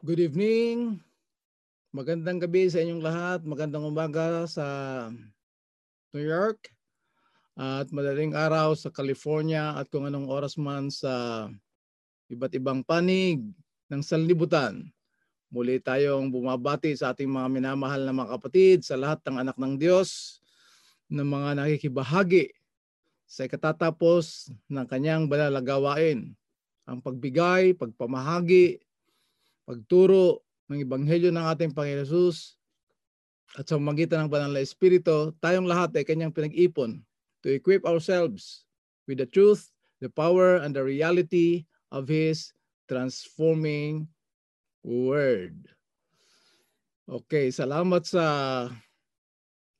Good evening. Magandang gabi sa inyong lahat. Magandang umaga sa New York at madaling araw sa California at kung anong oras man sa iba't ibang panig ng sanlibutan. Muli tayong bumabati sa ating mga minamahal na mga kapatid, sa lahat ng anak ng Diyos, ng mga nakikibahagi sa ikatatapos ng kanyang banal na gawain. Ang pagbigay, pagpamahagi, pagturo ng Ebanghelyo ng ating Panginoon Jesus at sa magitan ng Banal na Espiritu, tayong lahat ay kanyang pinag-ipon to equip ourselves with the truth, the power, and the reality of His transforming Word. Okay, salamat sa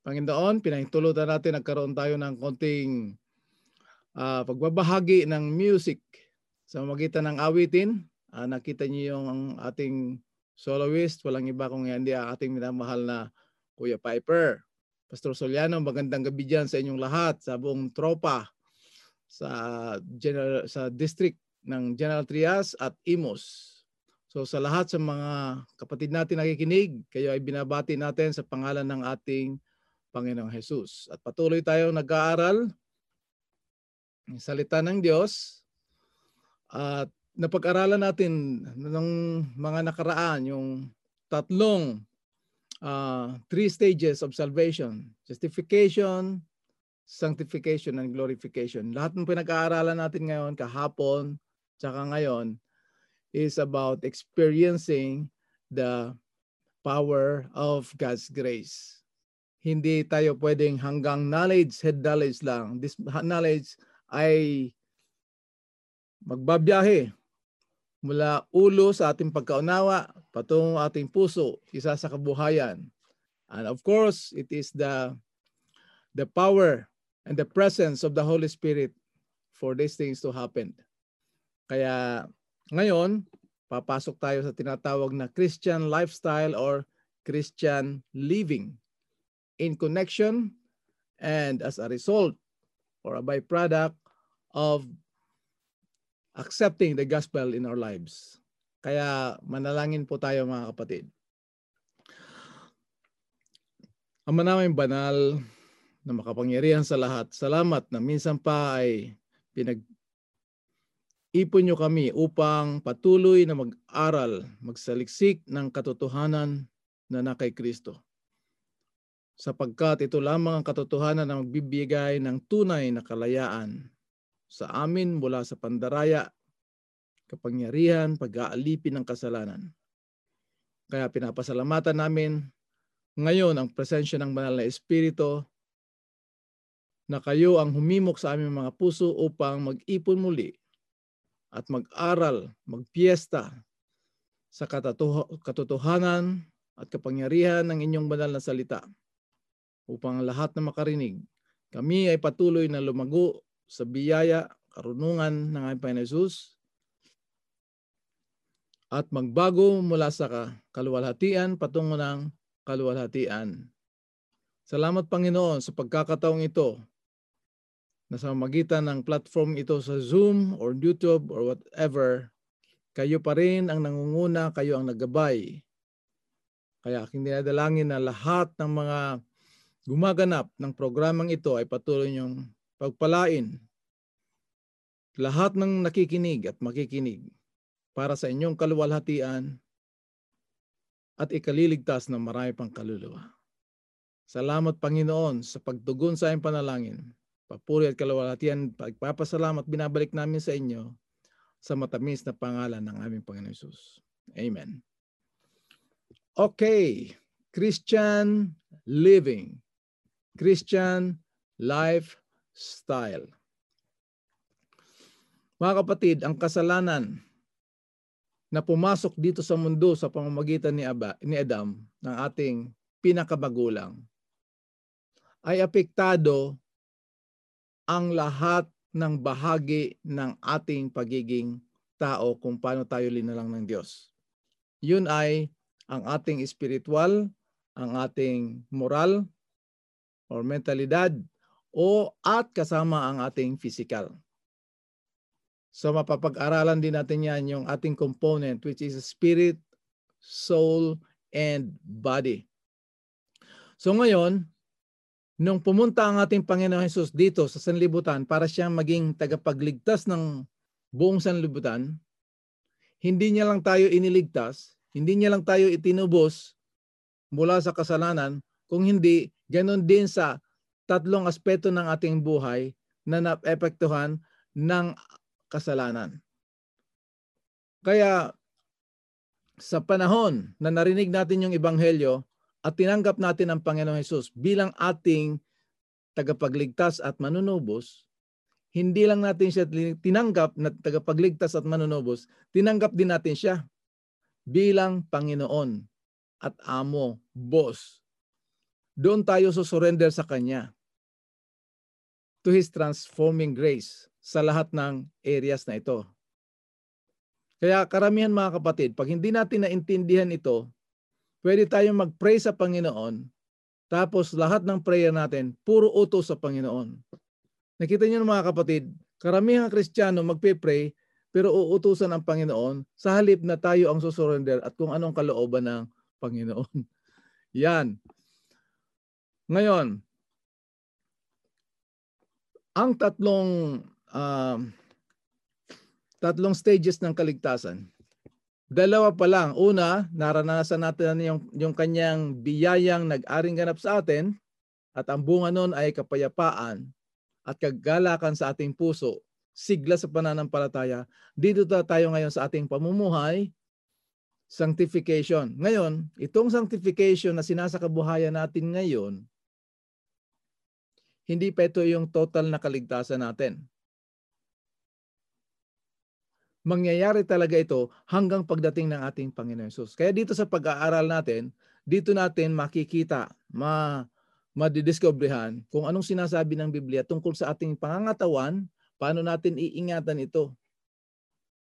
Panginoon. Pinahintulutan natin, nagkaroon tayo ng konting uh, pagbabahagi ng music sa magitan ng awitin Uh, nakita niyo yung ating soloist, walang iba kung hindi ang ating minamahal na Kuya Piper. Pastor Soliano, magandang gabi dyan sa inyong lahat, sa buong tropa, sa, general, sa district ng General Trias at Imos. So sa lahat sa mga kapatid natin nakikinig, kayo ay binabati natin sa pangalan ng ating Panginoong Jesus. At patuloy tayong nag-aaral ng salita ng Diyos at napag-aralan natin ng mga nakaraan yung tatlong uh, three stages of salvation. Justification, sanctification, and glorification. Lahat ng pinag-aaralan natin ngayon, kahapon, tsaka ngayon, is about experiencing the power of God's grace. Hindi tayo pwedeng hanggang knowledge, head knowledge lang. This knowledge ay magbabiyahe mula ulo sa ating pagkaunawa patungo ating puso, isa sa kabuhayan. And of course, it is the the power and the presence of the Holy Spirit for these things to happen. Kaya ngayon, papasok tayo sa tinatawag na Christian lifestyle or Christian living in connection and as a result or a byproduct of accepting the gospel in our lives. Kaya manalangin po tayo mga kapatid. Ama namin banal na makapangyarihan sa lahat. Salamat na minsan pa ay pinag ipon nyo kami upang patuloy na mag-aral, magsaliksik ng katotohanan na na kay Kristo. Sapagkat ito lamang ang katotohanan na magbibigay ng tunay na kalayaan sa amin mula sa pandaraya, kapangyarihan, pag-aalipin ng kasalanan. Kaya pinapasalamatan namin ngayon ang presensya ng banal na Espiritu na kayo ang humimok sa aming mga puso upang mag-ipon muli at mag-aral, magpiesta sa katotohanan at kapangyarihan ng inyong banal na salita upang lahat na makarinig. Kami ay patuloy na lumago sa biyaya, karunungan ng aming Panginoon Jesus at magbago mula sa kaluwalhatian patungo ng kaluwalhatian. Salamat Panginoon sa pagkakataong ito na sa magitan ng platform ito sa Zoom or YouTube or whatever, kayo pa rin ang nangunguna, kayo ang naggabay. Kaya aking dinadalangin na lahat ng mga gumaganap ng programang ito ay patuloy niyong pagpalain lahat ng nakikinig at makikinig para sa inyong kaluwalhatian at ikaliligtas ng marami pang kaluluwa. Salamat Panginoon sa pagtugon sa iyong panalangin. Papuri at kaluwalhatian, pagpapasalamat binabalik namin sa inyo sa matamis na pangalan ng aming Panginoon Jesus. Amen. Okay, Christian living. Christian lifestyle. Mga kapatid, ang kasalanan na pumasok dito sa mundo sa pamamagitan ni, Aba, ni Adam, ng ating pinakabagulang, ay apektado ang lahat ng bahagi ng ating pagiging tao kung paano tayo linalang ng Diyos. Yun ay ang ating spiritual, ang ating moral or mentalidad o at kasama ang ating physical. So mapapag-aralan din natin yan yung ating component which is spirit, soul, and body. So ngayon, nung pumunta ang ating Panginoon Jesus dito sa sanlibutan para siyang maging tagapagligtas ng buong sanlibutan, hindi niya lang tayo iniligtas, hindi niya lang tayo itinubos mula sa kasalanan, kung hindi, ganun din sa tatlong aspeto ng ating buhay na naepektuhan ng kasalanan. Kaya sa panahon na narinig natin yung ebanghelyo, at tinanggap natin ang Panginoong Hesus bilang ating tagapagligtas at manunubos, hindi lang natin siya tinanggap na tagapagligtas at manunubos, tinanggap din natin siya bilang Panginoon at amo, boss. Doon tayo susurrender sa Kanya to His transforming grace sa lahat ng areas na ito. Kaya karamihan mga kapatid, pag hindi natin naintindihan ito, pwede tayong mag-pray sa Panginoon, tapos lahat ng prayer natin, puro utos sa Panginoon. Nakita niyo mga kapatid, karamihan ng Kristiyano magpe-pray, pero uutusan ang Panginoon sa halip na tayo ang susurrender at kung anong kalooban ng Panginoon. Yan. Ngayon, ang tatlong uh, tatlong stages ng kaligtasan Dalawa pa lang. Una, naranasan natin yung, yung kanyang biyayang nag-aring ganap sa atin at ang bunga nun ay kapayapaan at kagalakan sa ating puso, sigla sa pananampalataya. Dito tayo ngayon sa ating pamumuhay, sanctification. Ngayon, itong sanctification na sinasakabuhayan natin ngayon, hindi pa ito yung total na kaligtasan natin mangyayari talaga ito hanggang pagdating ng ating Panginoon Yesus. Kaya dito sa pag-aaral natin, dito natin makikita, ma madidiskobrehan kung anong sinasabi ng Biblia tungkol sa ating pangangatawan, paano natin iingatan ito.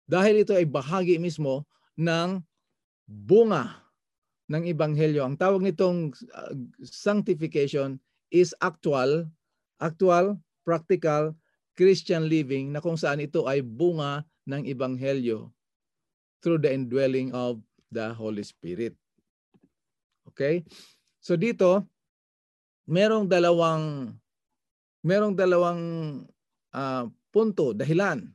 Dahil ito ay bahagi mismo ng bunga ng Ebanghelyo. Ang tawag nitong uh, sanctification is actual, actual, practical, Christian living na kung saan ito ay bunga ng Ebanghelyo through the indwelling of the Holy Spirit. Okay? So dito, merong dalawang merong dalawang uh, punto, dahilan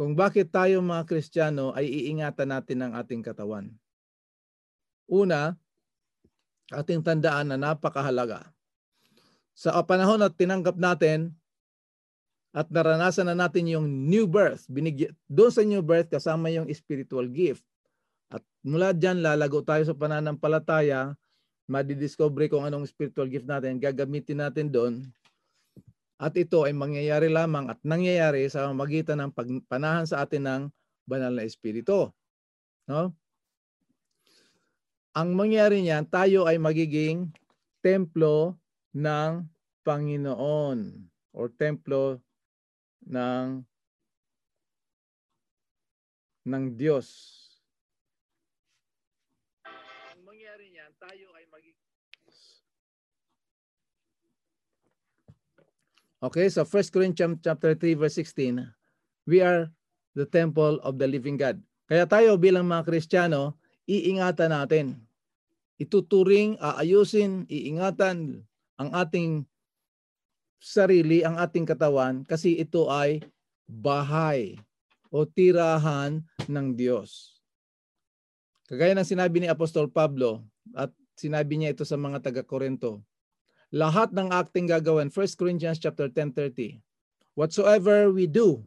kung bakit tayo mga Kristiyano ay iingatan natin ang ating katawan. Una, ating tandaan na napakahalaga. Sa panahon at tinanggap natin at naranasan na natin yung new birth. Binigyan, doon sa new birth kasama yung spiritual gift. At mula dyan, lalago tayo sa pananampalataya, madidiscover kung anong spiritual gift natin, gagamitin natin doon. At ito ay mangyayari lamang at nangyayari sa magitan ng panahan sa atin ng banal na espiritu. No? Ang mangyayari niyan, tayo ay magiging templo ng Panginoon or templo ng ng Diyos. Ang mangyari niyan, tayo ay magiging Okay, so 1 Corinthians chapter 3 verse 16, we are the temple of the living God. Kaya tayo bilang mga Kristiyano, iingatan natin. Ituturing, aayusin, iingatan ang ating sarili ang ating katawan kasi ito ay bahay o tirahan ng Diyos. Kagaya ng sinabi ni Apostol Pablo at sinabi niya ito sa mga taga-Korinto. Lahat ng acting gagawin, 1 Corinthians chapter 10:30. Whatsoever we do.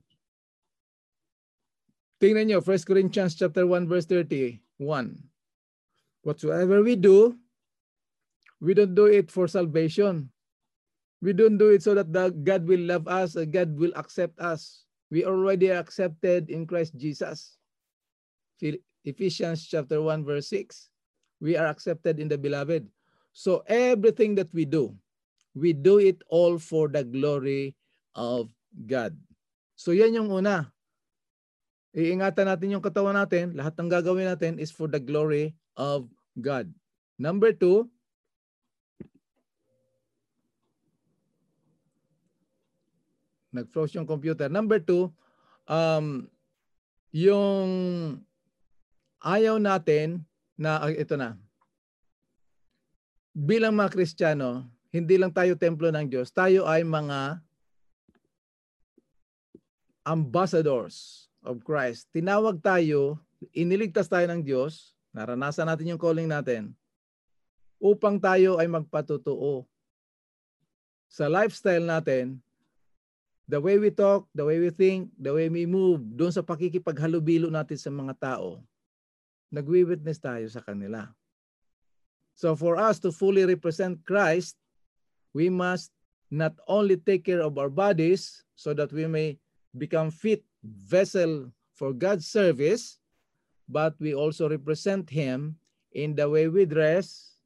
Tingnan niyo 1 Corinthians chapter 1 verse 31. Whatsoever we do, we don't do it for salvation We don't do it so that God will love us, God will accept us. We already are accepted in Christ Jesus. Ephesians chapter 1 verse 6. We are accepted in the beloved. So everything that we do, we do it all for the glory of God. So yan yung una. Iingatan natin yung katawan natin. Lahat ng gagawin natin is for the glory of God. Number two, nag-froze yung computer. Number two, um, yung ayaw natin na ah, ito na. Bilang mga Kristiyano, hindi lang tayo templo ng Diyos, tayo ay mga ambassadors of Christ. Tinawag tayo, iniligtas tayo ng Diyos, naranasan natin yung calling natin, upang tayo ay magpatutuo sa lifestyle natin, the way we talk, the way we think, the way we move, doon sa pakikipaghalubilo natin sa mga tao, nagwi-witness tayo sa kanila. So for us to fully represent Christ, we must not only take care of our bodies so that we may become fit vessel for God's service, but we also represent Him in the way we dress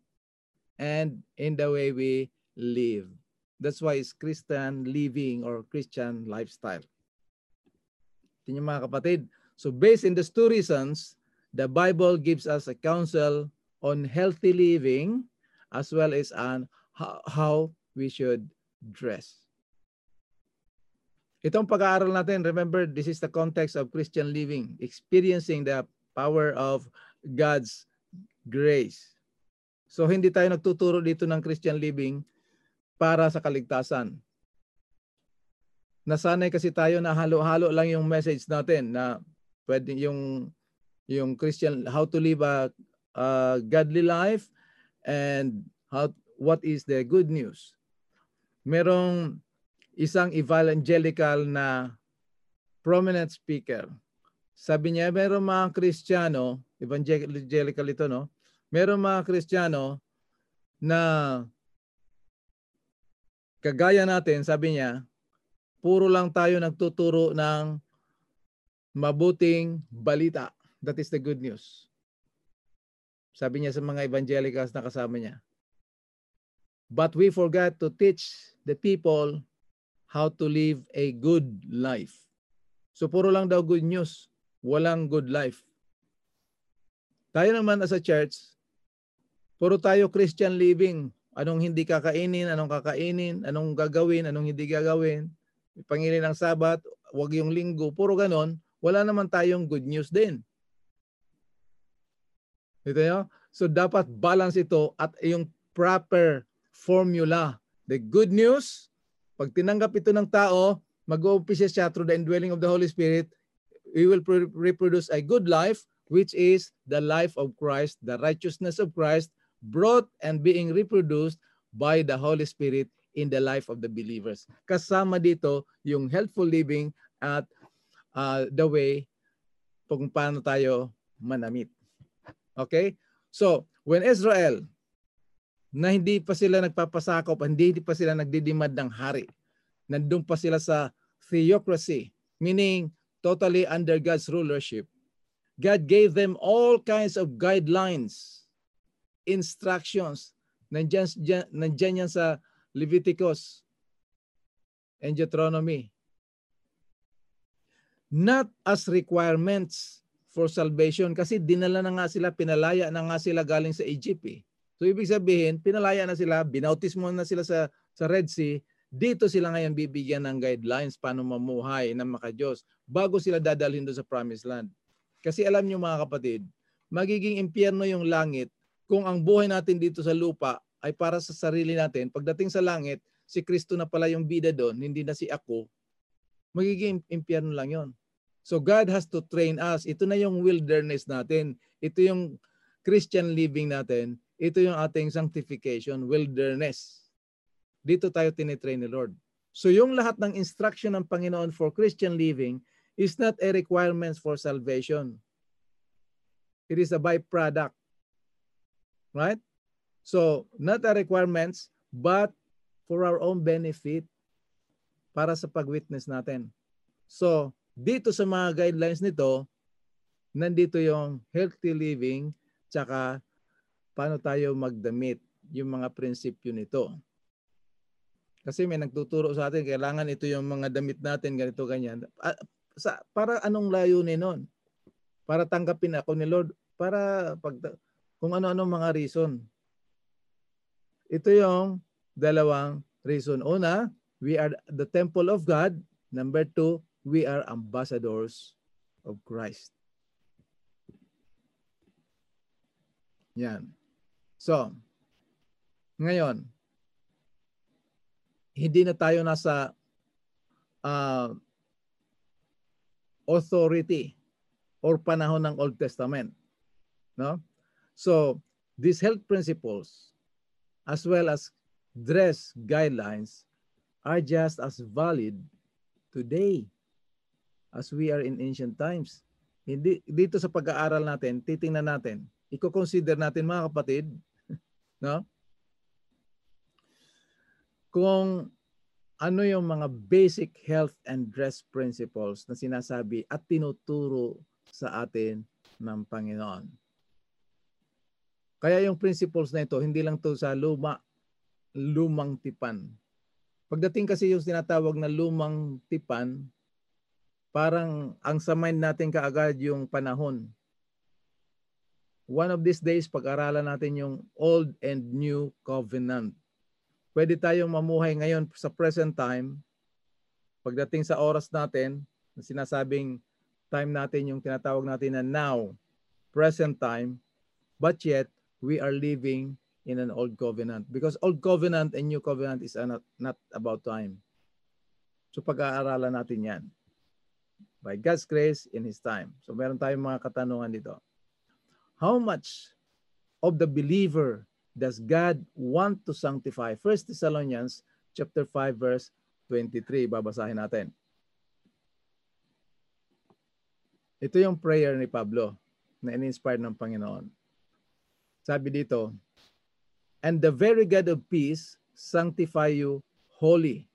and in the way we live. That's why it's Christian living or Christian lifestyle. Tingnan mga kapatid. So based in these two reasons, the Bible gives us a counsel on healthy living as well as on how we should dress. Itong pag-aaral natin, remember, this is the context of Christian living, experiencing the power of God's grace. So hindi tayo nagtuturo dito ng Christian living para sa kaligtasan. Nasanay kasi tayo na halo-halo lang yung message natin na pwede yung yung Christian how to live a uh, godly life and how what is the good news. Merong isang evangelical na prominent speaker. Sabi niya, meron mga Kristiyano, evangelical ito, no? Meron mga Kristiyano na kagaya natin, sabi niya, puro lang tayo nagtuturo ng mabuting balita. That is the good news. Sabi niya sa mga evangelicals na kasama niya. But we forgot to teach the people how to live a good life. So puro lang daw good news, walang good life. Tayo naman as a church, puro tayo Christian living. Anong hindi kakainin, anong kakainin, anong gagawin, anong hindi gagawin. Pangilin ng sabat, wag yung linggo, puro ganon. Wala naman tayong good news din. Ito nyo? So dapat balance ito at yung proper formula. The good news, pag tinanggap ito ng tao, mag-uumpisa siya through the indwelling of the Holy Spirit, we will reproduce a good life, which is the life of Christ, the righteousness of Christ, brought and being reproduced by the Holy Spirit in the life of the believers. Kasama dito yung healthful living at uh, the way kung paano tayo manamit. Okay? So, when Israel, na hindi pa sila nagpapasakop, hindi pa sila nagdidimad ng hari, nandun pa sila sa theocracy, meaning totally under God's rulership. God gave them all kinds of guidelines, instructions. Nandiyan, nandiyan yan sa Leviticus and Deuteronomy. Not as requirements for salvation kasi dinala na nga sila, pinalaya na nga sila galing sa Egypt eh. So ibig sabihin, pinalaya na sila, binautismo na sila sa, sa Red Sea, dito sila ngayon bibigyan ng guidelines paano mamuhay ng makadiyos bago sila dadalhin doon sa promised land. Kasi alam niyo mga kapatid, magiging impyerno yung langit kung ang buhay natin dito sa lupa ay para sa sarili natin. Pagdating sa langit, si Kristo na pala yung bida doon, hindi na si ako. Magiging impyerno lang yon. So God has to train us. Ito na yung wilderness natin. Ito yung Christian living natin. Ito yung ating sanctification, wilderness. Dito tayo tinitrain ni Lord. So yung lahat ng instruction ng Panginoon for Christian living is not a requirement for salvation. It is a byproduct. Right? So, not a requirements, but for our own benefit para sa pag-witness natin. So, dito sa mga guidelines nito, nandito yung healthy living tsaka paano tayo magdamit, yung mga prinsipyo nito. Kasi may nagtuturo sa atin, kailangan ito yung mga damit natin, ganito, ganyan. Sa, para anong layunin nun? Para tanggapin ako ni Lord? Para pag, kung ano-ano mga reason. Ito yung dalawang reason. Una, we are the temple of God. Number two, we are ambassadors of Christ. Yan. So, ngayon, hindi na tayo nasa uh, authority or panahon ng Old Testament. No? So, these health principles as well as dress guidelines are just as valid today as we are in ancient times. Hindi dito sa pag-aaral natin, titingnan natin, i-consider natin mga kapatid, no? Kung ano yung mga basic health and dress principles na sinasabi at tinuturo sa atin ng Panginoon. Kaya yung principles na ito, hindi lang to sa luma, lumang tipan. Pagdating kasi yung tinatawag na lumang tipan, parang ang sa mind natin kaagad yung panahon. One of these days, pag-aralan natin yung Old and New Covenant pwede tayong mamuhay ngayon sa present time. Pagdating sa oras natin, na sinasabing time natin yung tinatawag natin na now, present time, but yet we are living in an old covenant. Because old covenant and new covenant is not, not about time. So pag-aaralan natin yan. By God's grace in His time. So meron tayong mga katanungan dito. How much of the believer does God want to sanctify? 1 Thessalonians chapter 5 verse 23. Babasahin natin. Ito yung prayer ni Pablo na in-inspired ng Panginoon. Sabi dito, And the very God of peace sanctify you holy.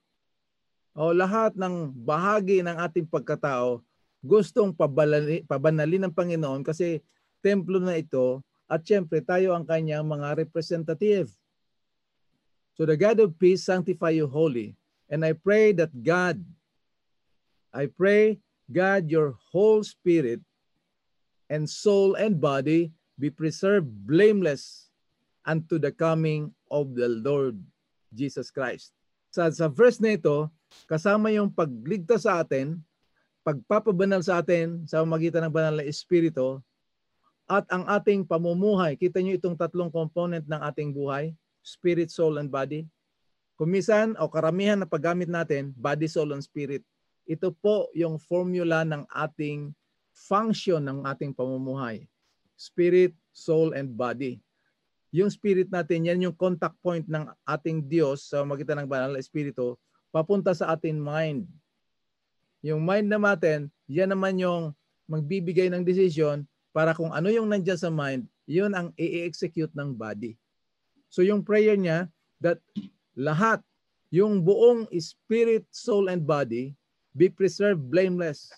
O lahat ng bahagi ng ating pagkatao gustong pabalali, pabanalin ng Panginoon kasi templo na ito at syempre, tayo ang kanyang mga representative. So the God of peace sanctify you holy. And I pray that God, I pray God your whole spirit and soul and body be preserved blameless unto the coming of the Lord Jesus Christ. Sa, sa verse na ito, kasama yung pagligtas sa atin, pagpapabanal sa atin sa magitan ng banal na Espiritu, at ang ating pamumuhay. Kita niyo itong tatlong component ng ating buhay, spirit, soul, and body. Kumisan o karamihan na paggamit natin, body, soul, and spirit. Ito po yung formula ng ating function ng ating pamumuhay. Spirit, soul, and body. Yung spirit natin, yan yung contact point ng ating Diyos sa magitan ng banal na espiritu, papunta sa ating mind. Yung mind natin, yan naman yung magbibigay ng decision para kung ano yung nandiyan sa mind, yun ang i-execute ng body. So yung prayer niya that lahat, yung buong spirit, soul, and body be preserved blameless.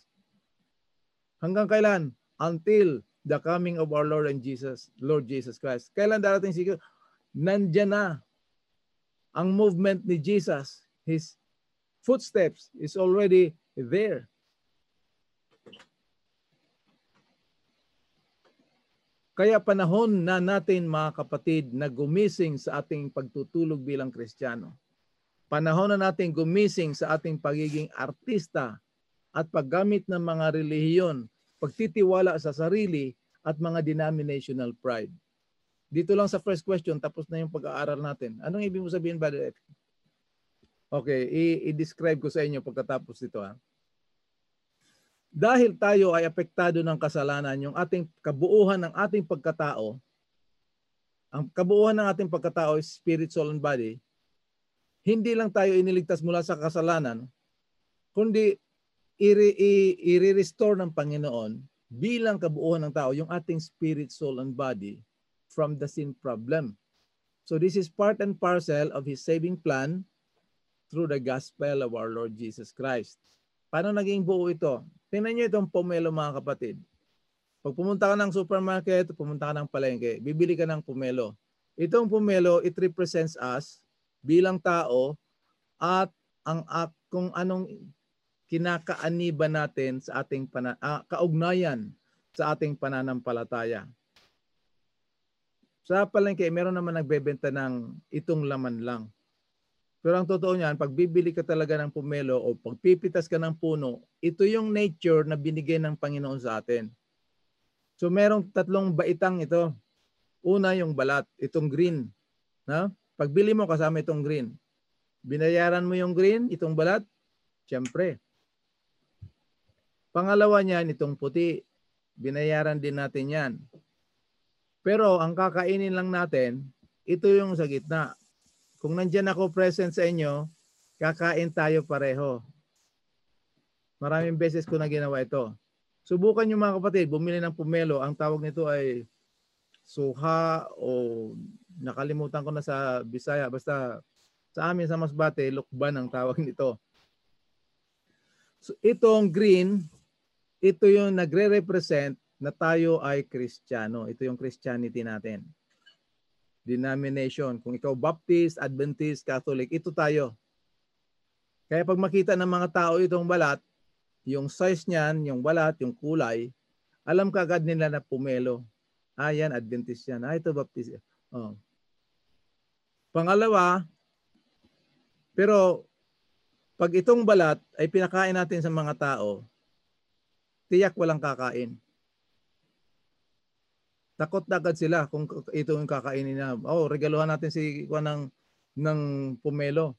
Hanggang kailan? Until the coming of our Lord and Jesus, Lord Jesus Christ. Kailan darating siguro? Nandiyan na ang movement ni Jesus. His footsteps is already there. Kaya panahon na natin mga kapatid na gumising sa ating pagtutulog bilang Kristiyano. Panahon na natin gumising sa ating pagiging artista at paggamit ng mga relihiyon, pagtitiwala sa sarili at mga denominational pride. Dito lang sa first question, tapos na yung pag-aaral natin. Anong ibig mo sabihin, Brother F? Okay, i-describe ko sa inyo pagkatapos dito. Ha? dahil tayo ay apektado ng kasalanan, yung ating kabuuhan ng ating pagkatao, ang kabuuhan ng ating pagkatao is spirit, soul, and body, hindi lang tayo iniligtas mula sa kasalanan, kundi i-restore ng Panginoon bilang kabuuhan ng tao yung ating spirit, soul, and body from the sin problem. So this is part and parcel of His saving plan through the gospel of our Lord Jesus Christ. Paano naging buo ito? Tingnan niyo itong pomelo mga kapatid. Pag pumunta ka ng supermarket, pumunta ka ng palengke, bibili ka ng pomelo. Itong pomelo, it represents us bilang tao at ang kung anong kinakaaniba natin sa ating pana, uh, kaugnayan sa ating pananampalataya. Sa palengke, meron naman nagbebenta ng itong laman lang. Pero ang totoo niyan, pag bibili ka talaga ng pumelo o pagpipitas ka ng puno, ito yung nature na binigay ng Panginoon sa atin. So merong tatlong baitang ito. Una yung balat, itong green. Na? Pagbili mo kasama itong green. Binayaran mo yung green, itong balat, siyempre. Pangalawa niyan, itong puti. Binayaran din natin yan. Pero ang kakainin lang natin, ito yung sa gitna. Kung nandyan ako present sa inyo, kakain tayo pareho. Maraming beses ko na ginawa ito. Subukan nyo mga kapatid, bumili ng pumelo. Ang tawag nito ay suha o nakalimutan ko na sa Bisaya. Basta sa amin sa Masbate, lukban ang tawag nito. So itong green, ito yung nagre-represent na tayo ay Kristiyano. Ito yung Christianity natin. Denomination. Kung ikaw Baptist, Adventist, Catholic, ito tayo. Kaya pag makita ng mga tao itong balat, yung size niyan, yung balat, yung kulay, alam kagad nila na pumelo. Ah, yan, Adventist yan. Ah, ito Baptist. Oh. Pangalawa, pero pag itong balat ay pinakain natin sa mga tao, tiyak walang kakain. Takot na agad sila kung ito yung kakainin na. Oh, regaluhan natin si kuan ng ng pumelo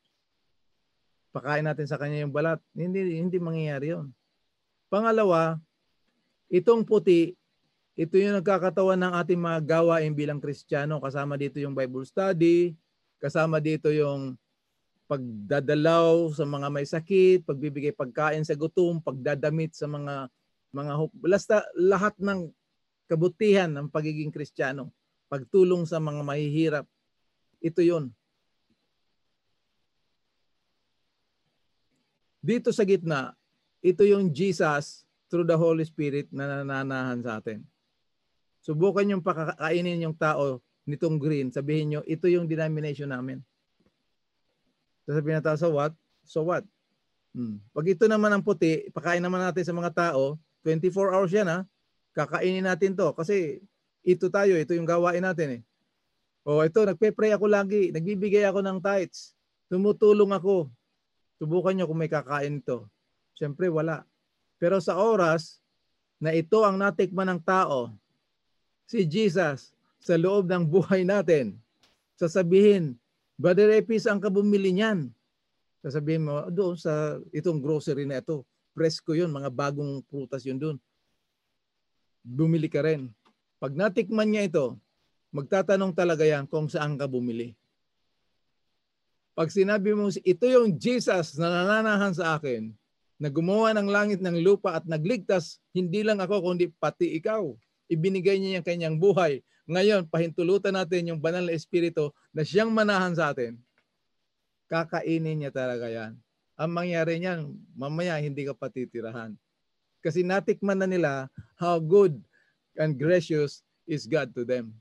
pakain natin sa kanya yung balat. Hindi hindi mangyayari 'yon. Pangalawa, itong puti, ito yung nagkakatawan ng ating mga gawain bilang Kristiyano. Kasama dito yung Bible study, kasama dito yung pagdadalaw sa mga may sakit, pagbibigay pagkain sa gutom, pagdadamit sa mga mga basta lahat ng kabutihan ng pagiging Kristiyano, pagtulong sa mga mahihirap. Ito 'yon. Dito sa gitna, ito yung Jesus through the Holy Spirit na nananahan sa atin. Subukan yung pakakainin yung tao nitong green. Sabihin nyo, ito yung denomination namin. Sasabihin na tao, so what? So what? Hmm. Pag ito naman ang puti, pakain naman natin sa mga tao, 24 hours yan ha. Kakainin natin to kasi ito tayo, ito yung gawain natin eh. O ito, nagpe-pray ako lagi, nagbibigay ako ng tithes, tumutulong ako, Subukan nyo kung may kakain ito. Siyempre wala. Pero sa oras na ito ang natikman ng tao, si Jesus sa loob ng buhay natin, sasabihin, Brother Epis, ang kabumili niyan. Sasabihin mo, doon sa itong grocery na ito, presko yun, mga bagong prutas yun doon. Bumili ka rin. Pag natikman niya ito, magtatanong talaga yan kung saan ka bumili. Pag sinabi mo, ito yung Jesus na nananahan sa akin, na gumawa ng langit ng lupa at nagligtas, hindi lang ako, kundi pati ikaw. Ibinigay niya yung kanyang buhay. Ngayon, pahintulutan natin yung banal na espiritu na siyang manahan sa atin. Kakainin niya talaga yan. Ang mangyari niyan, mamaya hindi ka patitirahan. Kasi natikman na nila how good and gracious is God to them.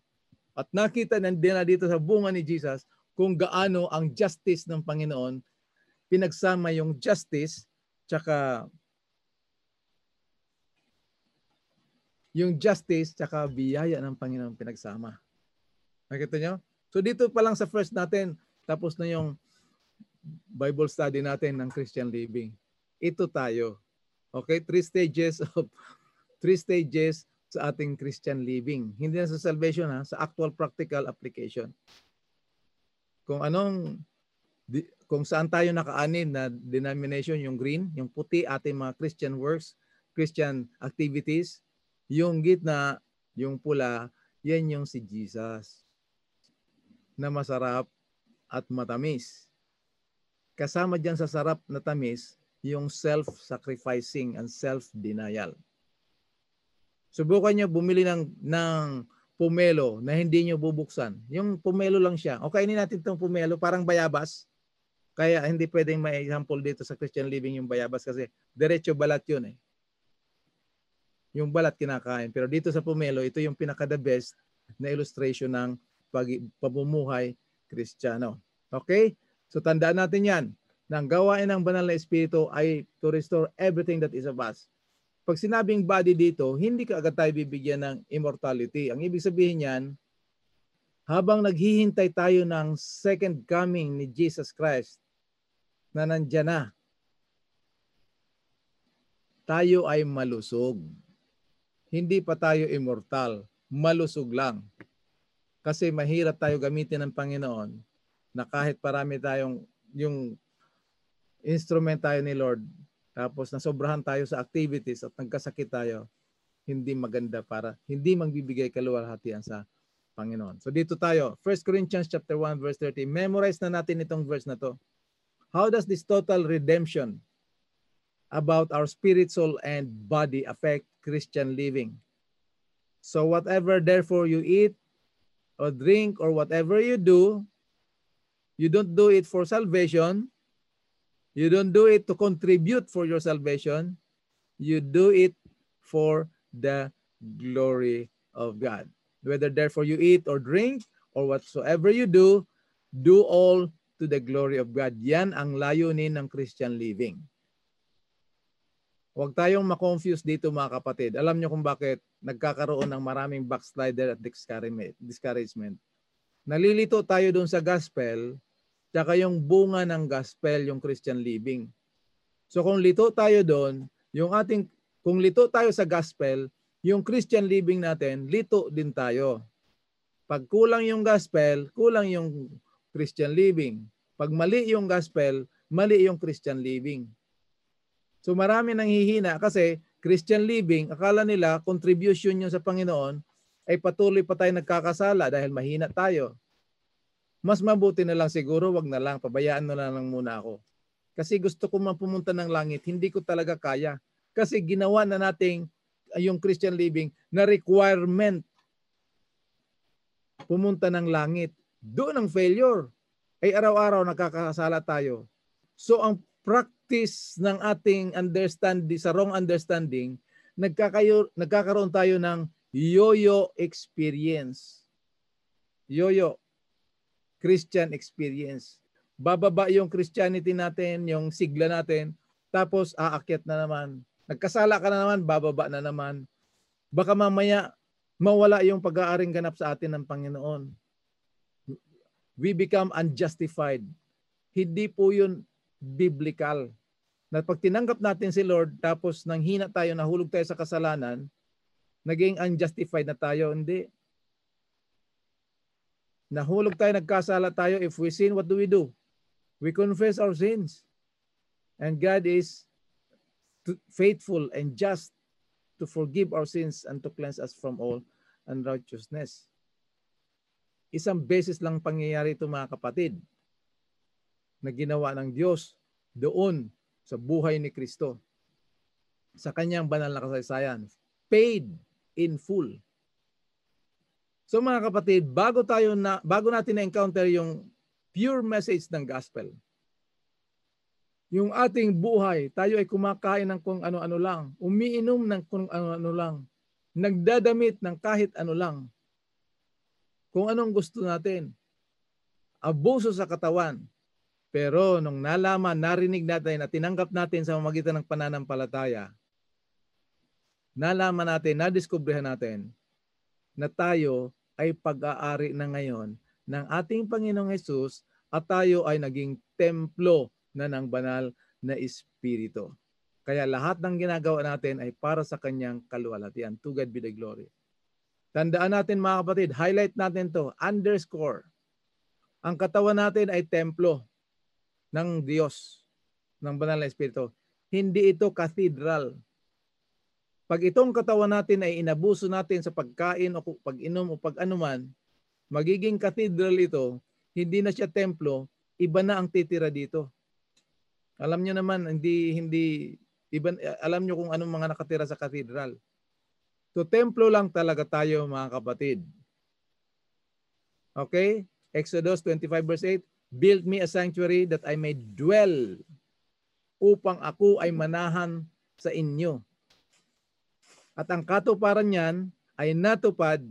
At nakita na nila dito sa bunga ni Jesus kung gaano ang justice ng Panginoon pinagsama yung justice tsaka yung justice tsaka biyaya ng Panginoon pinagsama. Nakita nyo? So dito pa lang sa first natin, tapos na yung Bible study natin ng Christian living. Ito tayo. Okay? Three stages of three stages sa ating Christian living. Hindi na sa salvation ha, sa actual practical application kung anong kung saan tayo nakaanin na denomination, yung green, yung puti ating mga Christian works, Christian activities, yung gitna, yung pula, yan yung si Jesus na masarap at matamis. Kasama dyan sa sarap na tamis, yung self-sacrificing and self-denial. Subukan nyo bumili ng, ng pumelo na hindi nyo bubuksan. Yung pumelo lang siya. O kainin natin itong pumelo, parang bayabas. Kaya hindi pwedeng may example dito sa Christian living yung bayabas kasi diretso balat yun eh. Yung balat kinakain. Pero dito sa pumelo, ito yung pinaka the best na illustration ng pag pamumuhay kristyano. Okay? So tandaan natin yan. Na ang gawain ng banal na espiritu ay to restore everything that is of us pag sinabing body dito, hindi ka agad tayo bibigyan ng immortality. Ang ibig sabihin niyan, habang naghihintay tayo ng second coming ni Jesus Christ na nandyan na, tayo ay malusog. Hindi pa tayo immortal. Malusog lang. Kasi mahirap tayo gamitin ng Panginoon na kahit parami tayong yung instrument tayo ni Lord, tapos nasobrahan tayo sa activities at nagkasakit tayo, hindi maganda para hindi magbibigay kaluwalhatian sa Panginoon. So dito tayo, 1 Corinthians chapter 1 verse 30. Memorize na natin itong verse na to. How does this total redemption about our spirit, soul, and body affect Christian living? So whatever therefore you eat, or drink or whatever you do, you don't do it for salvation. You don't do it to contribute for your salvation. You do it for the glory of God. Whether therefore you eat or drink or whatsoever you do, do all to the glory of God. Yan ang layunin ng Christian living. Huwag tayong ma-confuse dito mga kapatid. Alam nyo kung bakit nagkakaroon ng maraming backslider at discouragement. Nalilito tayo doon sa gospel, tsaka yung bunga ng gospel, yung Christian living. So kung lito tayo doon, yung ating, kung lito tayo sa gospel, yung Christian living natin, lito din tayo. Pag kulang yung gospel, kulang yung Christian living. Pag mali yung gospel, mali yung Christian living. So marami nang hihina kasi Christian living, akala nila contribution yun sa Panginoon ay patuloy pa tayo nagkakasala dahil mahina tayo. Mas mabuti na lang siguro, wag na lang, pabayaan na lang muna ako. Kasi gusto ko pumunta ng langit, hindi ko talaga kaya. Kasi ginawa na nating yung Christian living na requirement pumunta ng langit. Doon ang failure. Ay araw-araw nakakasala tayo. So ang practice ng ating understanding, sa wrong understanding, nagkakayo, nagkakaroon tayo ng yo-yo experience. Yo-yo. Christian experience. Bababa yung Christianity natin, yung sigla natin, tapos aakyat na naman. Nagkasala ka na naman, bababa na naman. Baka mamaya mawala yung pag-aaring ganap sa atin ng Panginoon. We become unjustified. Hindi po yun biblical. Na pag tinanggap natin si Lord, tapos nang hina tayo, nahulog tayo sa kasalanan, naging unjustified na tayo. Hindi. Nahulog tayo, nagkasala tayo. If we sin, what do we do? We confess our sins. And God is faithful and just to forgive our sins and to cleanse us from all unrighteousness. Isang beses lang pangyayari ito mga kapatid na ginawa ng Diyos doon sa buhay ni Kristo sa kanyang banal na kasaysayan. Paid in full. So mga kapatid, bago tayo na bago natin na-encounter yung pure message ng gospel, yung ating buhay, tayo ay kumakain ng kung ano-ano lang, umiinom ng kung ano-ano lang, nagdadamit ng kahit ano lang, kung anong gusto natin, abuso sa katawan, pero nung nalaman, narinig natin na tinanggap natin sa magitan ng pananampalataya, nalaman natin, nadiskubrihan natin na tayo ay pag-aari na ngayon ng ating Panginoong Hesus at tayo ay naging templo na ng banal na Espiritu. Kaya lahat ng ginagawa natin ay para sa kanyang kaluwalhatian. To God be the glory. Tandaan natin mga kapatid, highlight natin to, underscore. Ang katawan natin ay templo ng Diyos, ng banal na Espiritu. Hindi ito cathedral. Pag itong katawan natin ay inabuso natin sa pagkain o pag-inom o pag-anuman, magiging cathedral ito, hindi na siya templo, iba na ang titira dito. Alam niyo naman, hindi, hindi, iba, alam niyo kung anong mga nakatira sa cathedral. So templo lang talaga tayo mga kapatid. Okay? Exodus 25 verse 8, Build me a sanctuary that I may dwell upang ako ay manahan sa inyo. At ang katuparan niyan ay natupad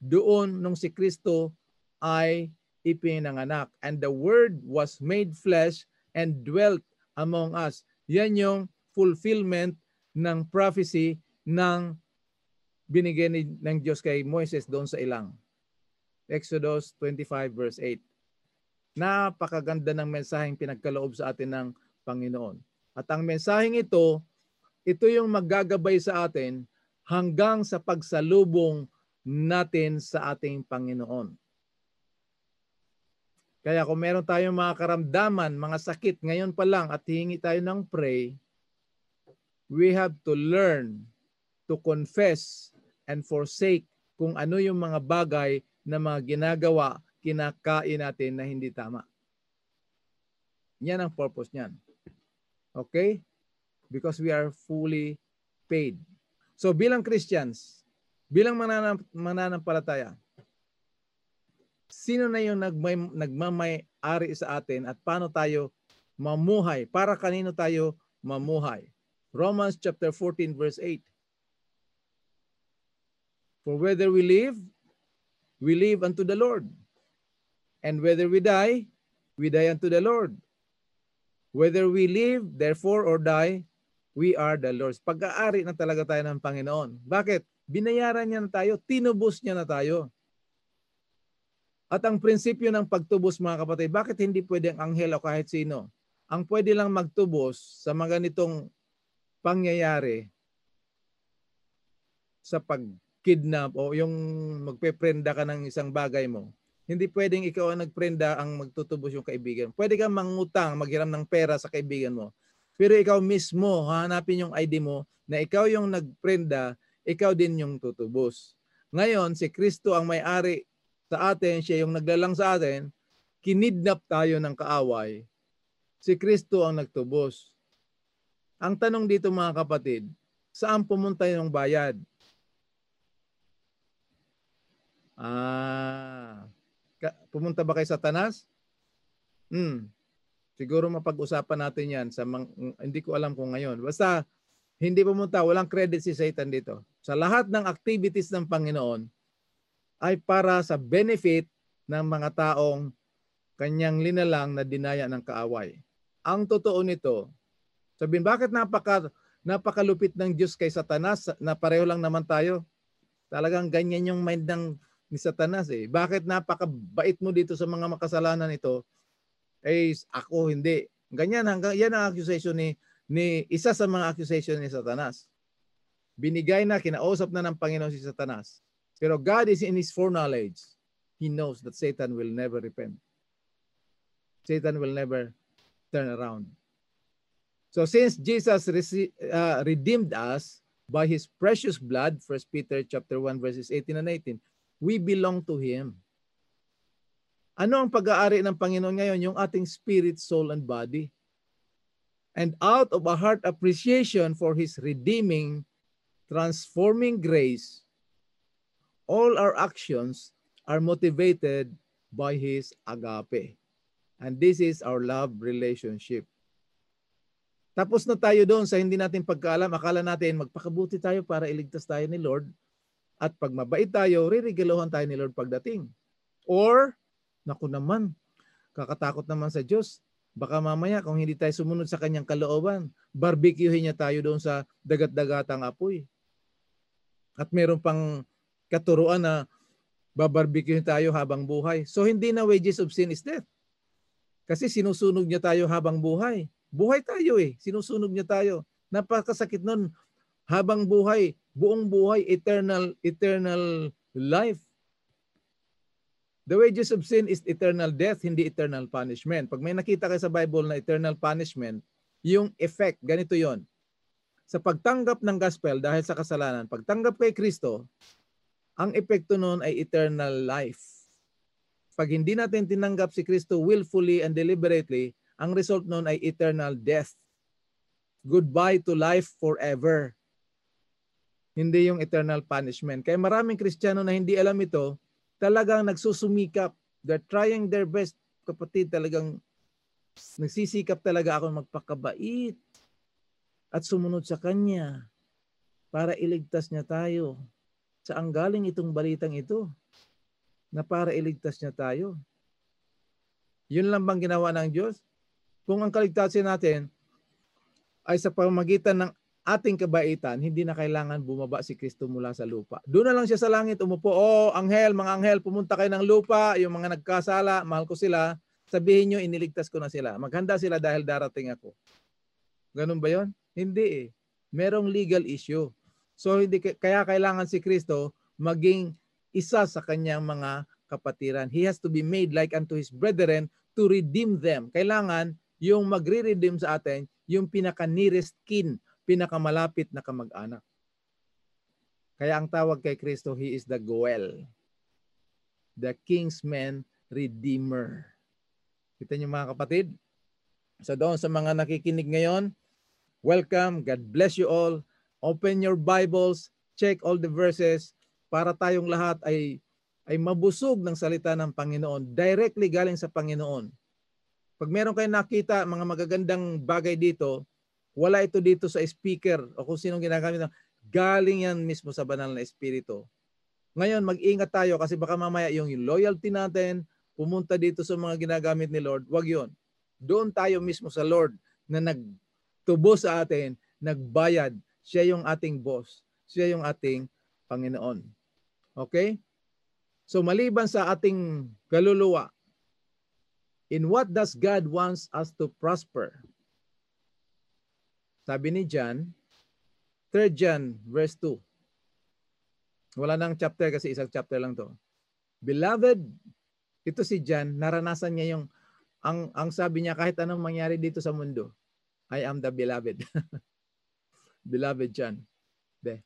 doon nung si Kristo ay ipinanganak. And the Word was made flesh and dwelt among us. Yan yung fulfillment ng prophecy ng binigay ng Diyos kay Moises doon sa ilang. Exodus 25 verse 8. Napakaganda ng mensaheng pinagkaloob sa atin ng Panginoon. At ang mensaheng ito, ito yung maggagabay sa atin hanggang sa pagsalubong natin sa ating Panginoon. Kaya kung meron tayong mga karamdaman, mga sakit ngayon pa lang at hingi tayo ng pray, we have to learn to confess and forsake kung ano yung mga bagay na mga ginagawa, kinakain natin na hindi tama. Yan ang purpose niyan. Okay? Because we are fully paid. So bilang Christians, bilang mananam, mananampalataya, sino na yung nagmay, nagmamay-ari sa atin at paano tayo mamuhay? Para kanino tayo mamuhay? Romans chapter 14 verse 8. For whether we live, we live unto the Lord. And whether we die, we die unto the Lord. Whether we live, therefore, or die, we are the Lord's. Pag-aari na talaga tayo ng Panginoon. Bakit? Binayaran niya na tayo, tinubos niya na tayo. At ang prinsipyo ng pagtubos mga kapatid, bakit hindi pwede ang anghel o kahit sino? Ang pwede lang magtubos sa mga ganitong pangyayari sa pag-kidnap o yung magpeprenda ka ng isang bagay mo hindi pwedeng ikaw ang nagprenda ang magtutubos yung kaibigan. Pwede kang mangutang, maghiram ng pera sa kaibigan mo. Pero ikaw mismo, hanapin yung ID mo na ikaw yung nagprenda, ikaw din yung tutubos. Ngayon, si Kristo ang may-ari sa atin, siya yung naglalang sa atin, kinidnap tayo ng kaaway, si Kristo ang nagtubos. Ang tanong dito mga kapatid, saan pumunta yung bayad? Ah, pumunta ba kay Satanas? Hmm. Siguro mapag-usapan natin 'yan sa mang, hindi ko alam kung ngayon. Basta hindi pumunta, walang credit si Satan dito. Sa lahat ng activities ng Panginoon ay para sa benefit ng mga taong kanyang linalang na dinaya ng kaaway. Ang totoo nito, sabihin bakit napaka napakalupit ng Diyos kay Satanas na pareho lang naman tayo? Talagang ganyan yung mind ng ni Satanas eh. Bakit napakabait mo dito sa mga makasalanan ito? Eh ako hindi. Ganyan hanggang yan ang accusation ni ni isa sa mga accusation ni Satanas. Binigay na kinausap na ng Panginoon si Satanas. Pero God is in his foreknowledge. He knows that Satan will never repent. Satan will never turn around. So since Jesus uh, redeemed us by his precious blood, 1 Peter chapter 1 verses 18 and 18, We belong to Him. Ano ang pag-aari ng Panginoon ngayon? Yung ating spirit, soul, and body. And out of a heart appreciation for His redeeming, transforming grace, all our actions are motivated by His agape. And this is our love relationship. Tapos na tayo doon sa hindi natin pagkaalam. Akala natin magpakabuti tayo para iligtas tayo ni Lord. At pag mabait tayo, ririgaluhan tayo ni Lord pagdating. Or, naku naman, kakatakot naman sa Diyos. Baka mamaya kung hindi tayo sumunod sa kanyang kalooban, barbecuehin niya tayo doon sa dagat-dagatang apoy. At meron pang katuruan na babarbecuehin tayo habang buhay. So hindi na wages of sin is death. Kasi sinusunog niya tayo habang buhay. Buhay tayo eh. Sinusunog niya tayo. Napakasakit nun. Habang buhay, buong buhay, eternal, eternal life. The wages of sin is eternal death, hindi eternal punishment. Pag may nakita kayo sa Bible na eternal punishment, yung effect, ganito yon. Sa pagtanggap ng gospel dahil sa kasalanan, pagtanggap kay Kristo, ang epekto noon ay eternal life. Pag hindi natin tinanggap si Kristo willfully and deliberately, ang result noon ay eternal death. Goodbye to life forever hindi yung eternal punishment. Kaya maraming Kristiyano na hindi alam ito, talagang nagsusumikap. They're trying their best. Kapatid, talagang nagsisikap talaga ako magpakabait at sumunod sa Kanya para iligtas niya tayo. Saan galing itong balitang ito? Na para iligtas niya tayo. Yun lang bang ginawa ng Diyos? Kung ang kaligtasan natin ay sa pamagitan ng ating kabaitan, hindi na kailangan bumaba si Kristo mula sa lupa. Doon na lang siya sa langit umupo. Oh, anghel, mga anghel, pumunta kayo ng lupa. Yung mga nagkasala, mahal ko sila. Sabihin nyo, iniligtas ko na sila. Maghanda sila dahil darating ako. Ganun ba yon? Hindi eh. Merong legal issue. So hindi kaya kailangan si Kristo maging isa sa kanyang mga kapatiran. He has to be made like unto his brethren to redeem them. Kailangan yung magre-redeem sa atin, yung pinaka-nearest kin, pinakamalapit na kamag-anak. Kaya ang tawag kay Kristo, He is the Goel, the Kingsman Redeemer. Kita niyo mga kapatid? So doon sa mga nakikinig ngayon, welcome. God bless you all. Open your Bibles, check all the verses para tayong lahat ay ay mabusog ng salita ng Panginoon, directly galing sa Panginoon. Pag meron kayong nakita mga magagandang bagay dito, wala ito dito sa speaker o kung sinong ginagamit na galing yan mismo sa banal na espiritu. Ngayon, mag-ingat tayo kasi baka mamaya yung loyalty natin pumunta dito sa mga ginagamit ni Lord. Wag yon. Doon tayo mismo sa Lord na nagtubo sa atin, nagbayad. Siya yung ating boss. Siya yung ating Panginoon. Okay? So maliban sa ating kaluluwa, in what does God wants us to prosper? Sabi ni John, 3 John verse 2. Wala nang chapter kasi isang chapter lang to. Beloved, ito si John, naranasan niya yung ang ang sabi niya kahit anong mangyari dito sa mundo, I am the beloved. beloved John. De.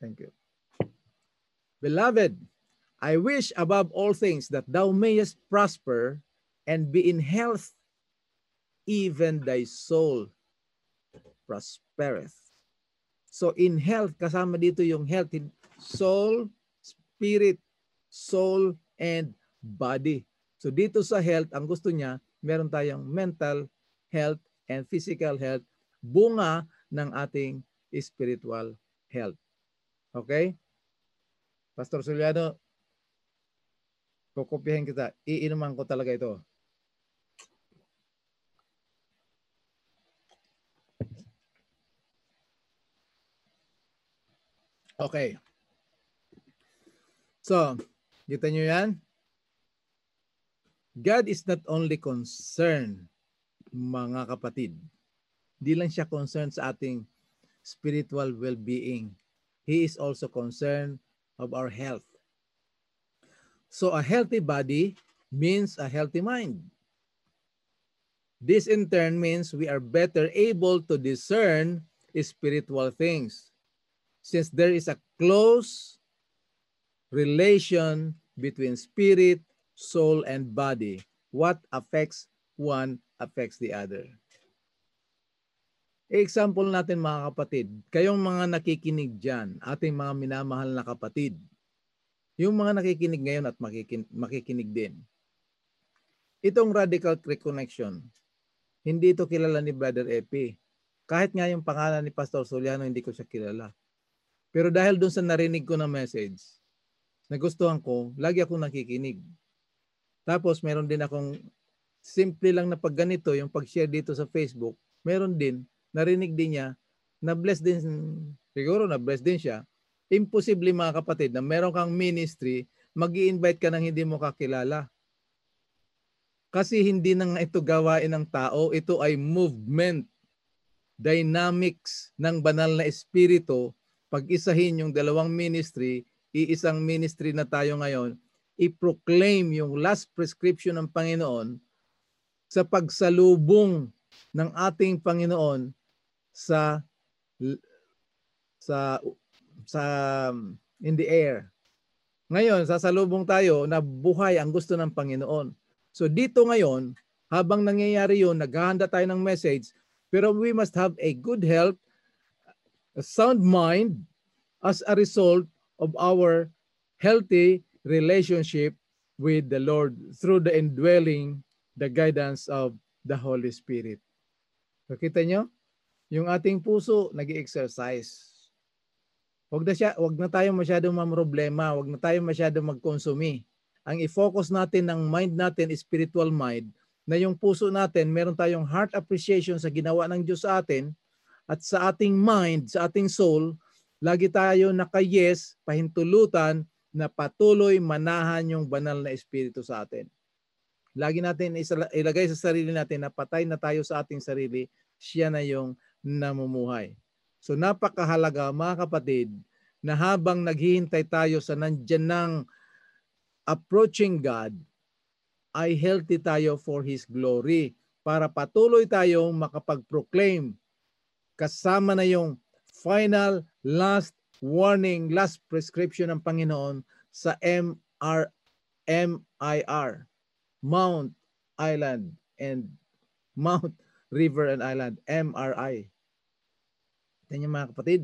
Thank you. Beloved, I wish above all things that thou mayest prosper and be in health, even thy soul prospereth. So in health, kasama dito yung health, soul, spirit, soul, and body. So dito sa health, ang gusto niya, meron tayong mental health and physical health, bunga ng ating spiritual health. Okay? Pastor Suliano, kukopyahin kita. Iinuman ko talaga ito. Okay. So, kita nyo yan? God is not only concerned, mga kapatid. Di lang siya concerned sa ating spiritual well-being. He is also concerned of our health. So a healthy body means a healthy mind. This in turn means we are better able to discern spiritual things since there is a close relation between spirit, soul, and body, what affects one affects the other. Example natin mga kapatid, kayong mga nakikinig dyan, ating mga minamahal na kapatid, yung mga nakikinig ngayon at makikinig din. Itong radical reconnection, hindi ito kilala ni Brother Epi. Kahit nga yung pangalan ni Pastor Soliano, hindi ko siya kilala. Pero dahil doon sa narinig ko na message, nagustuhan ko, lagi ako nakikinig. Tapos meron din akong simple lang na pagganito, yung pag-share dito sa Facebook, meron din, narinig din niya, na bless din, siguro na bless din siya. Imposible mga kapatid na meron kang ministry, mag invite ka ng hindi mo kakilala. Kasi hindi na nga ito gawain ng tao, ito ay movement, dynamics ng banal na espiritu pag-isahin yung dalawang ministry, iisang ministry na tayo ngayon, i-proclaim yung last prescription ng Panginoon sa pagsalubong ng ating Panginoon sa sa sa in the air. Ngayon, sasalubong tayo na buhay ang gusto ng Panginoon. So dito ngayon, habang nangyayari yun, naghahanda tayo ng message, pero we must have a good health a sound mind as a result of our healthy relationship with the Lord through the indwelling, the guidance of the Holy Spirit. So nyo? Yung ating puso nag-exercise. Wag na siya, wag na tayo masyadong mamroblema, wag na tayo masyadong magkonsumi. Ang i-focus natin ng mind natin, spiritual mind, na yung puso natin, meron tayong heart appreciation sa ginawa ng Diyos sa atin, at sa ating mind, sa ating soul, lagi tayo naka-yes, pahintulutan na patuloy manahan yung banal na espiritu sa atin. Lagi natin ilagay sa sarili natin na patay na tayo sa ating sarili, siya na yung namumuhay. So napakahalaga mga kapatid na habang naghihintay tayo sa nandyan ng approaching God, ay healthy tayo for His glory para patuloy tayong makapag-proclaim kasama na yung final, last warning, last prescription ng Panginoon sa MR, MIR, Mount Island and Mount River and Island, MRI. Yan yung mga kapatid.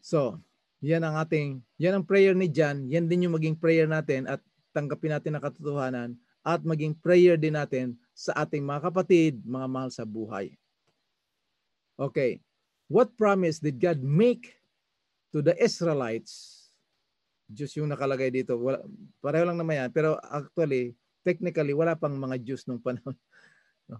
So, yan ang ating, yan ang prayer ni John, yan din yung maging prayer natin at tanggapin natin ang katotohanan at maging prayer din natin sa ating mga kapatid, mga mahal sa buhay. Okay. What promise did God make to the Israelites? Diyos yung nakalagay dito. Wala, pareho lang naman yan. Pero actually, technically, wala pang mga Diyos nung panahon.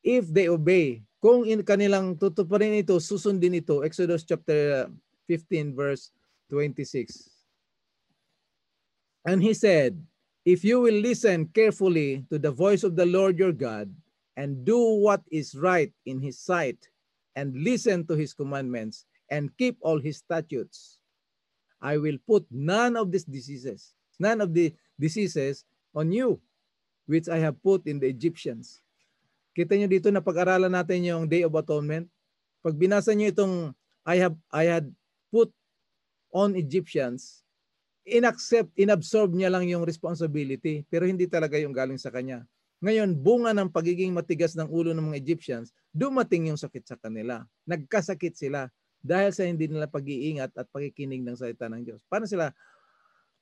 If they obey, kung in kanilang tutuparin ito, susundin ito, Exodus chapter uh, 15 verse 26. And he said, If you will listen carefully to the voice of the Lord your God and do what is right in his sight and listen to his commandments and keep all his statutes, I will put none of these diseases, none of the diseases on you, which I have put in the Egyptians. Kita nyo dito na pag-aralan natin yung Day of Atonement. Pag binasa nyo itong I have I had put on Egyptians, inaccept, inabsorb niya lang yung responsibility, pero hindi talaga yung galing sa kanya. Ngayon, bunga ng pagiging matigas ng ulo ng mga Egyptians, dumating yung sakit sa kanila. Nagkasakit sila dahil sa hindi nila pag-iingat at pakikinig ng salita ng Diyos. Paano sila?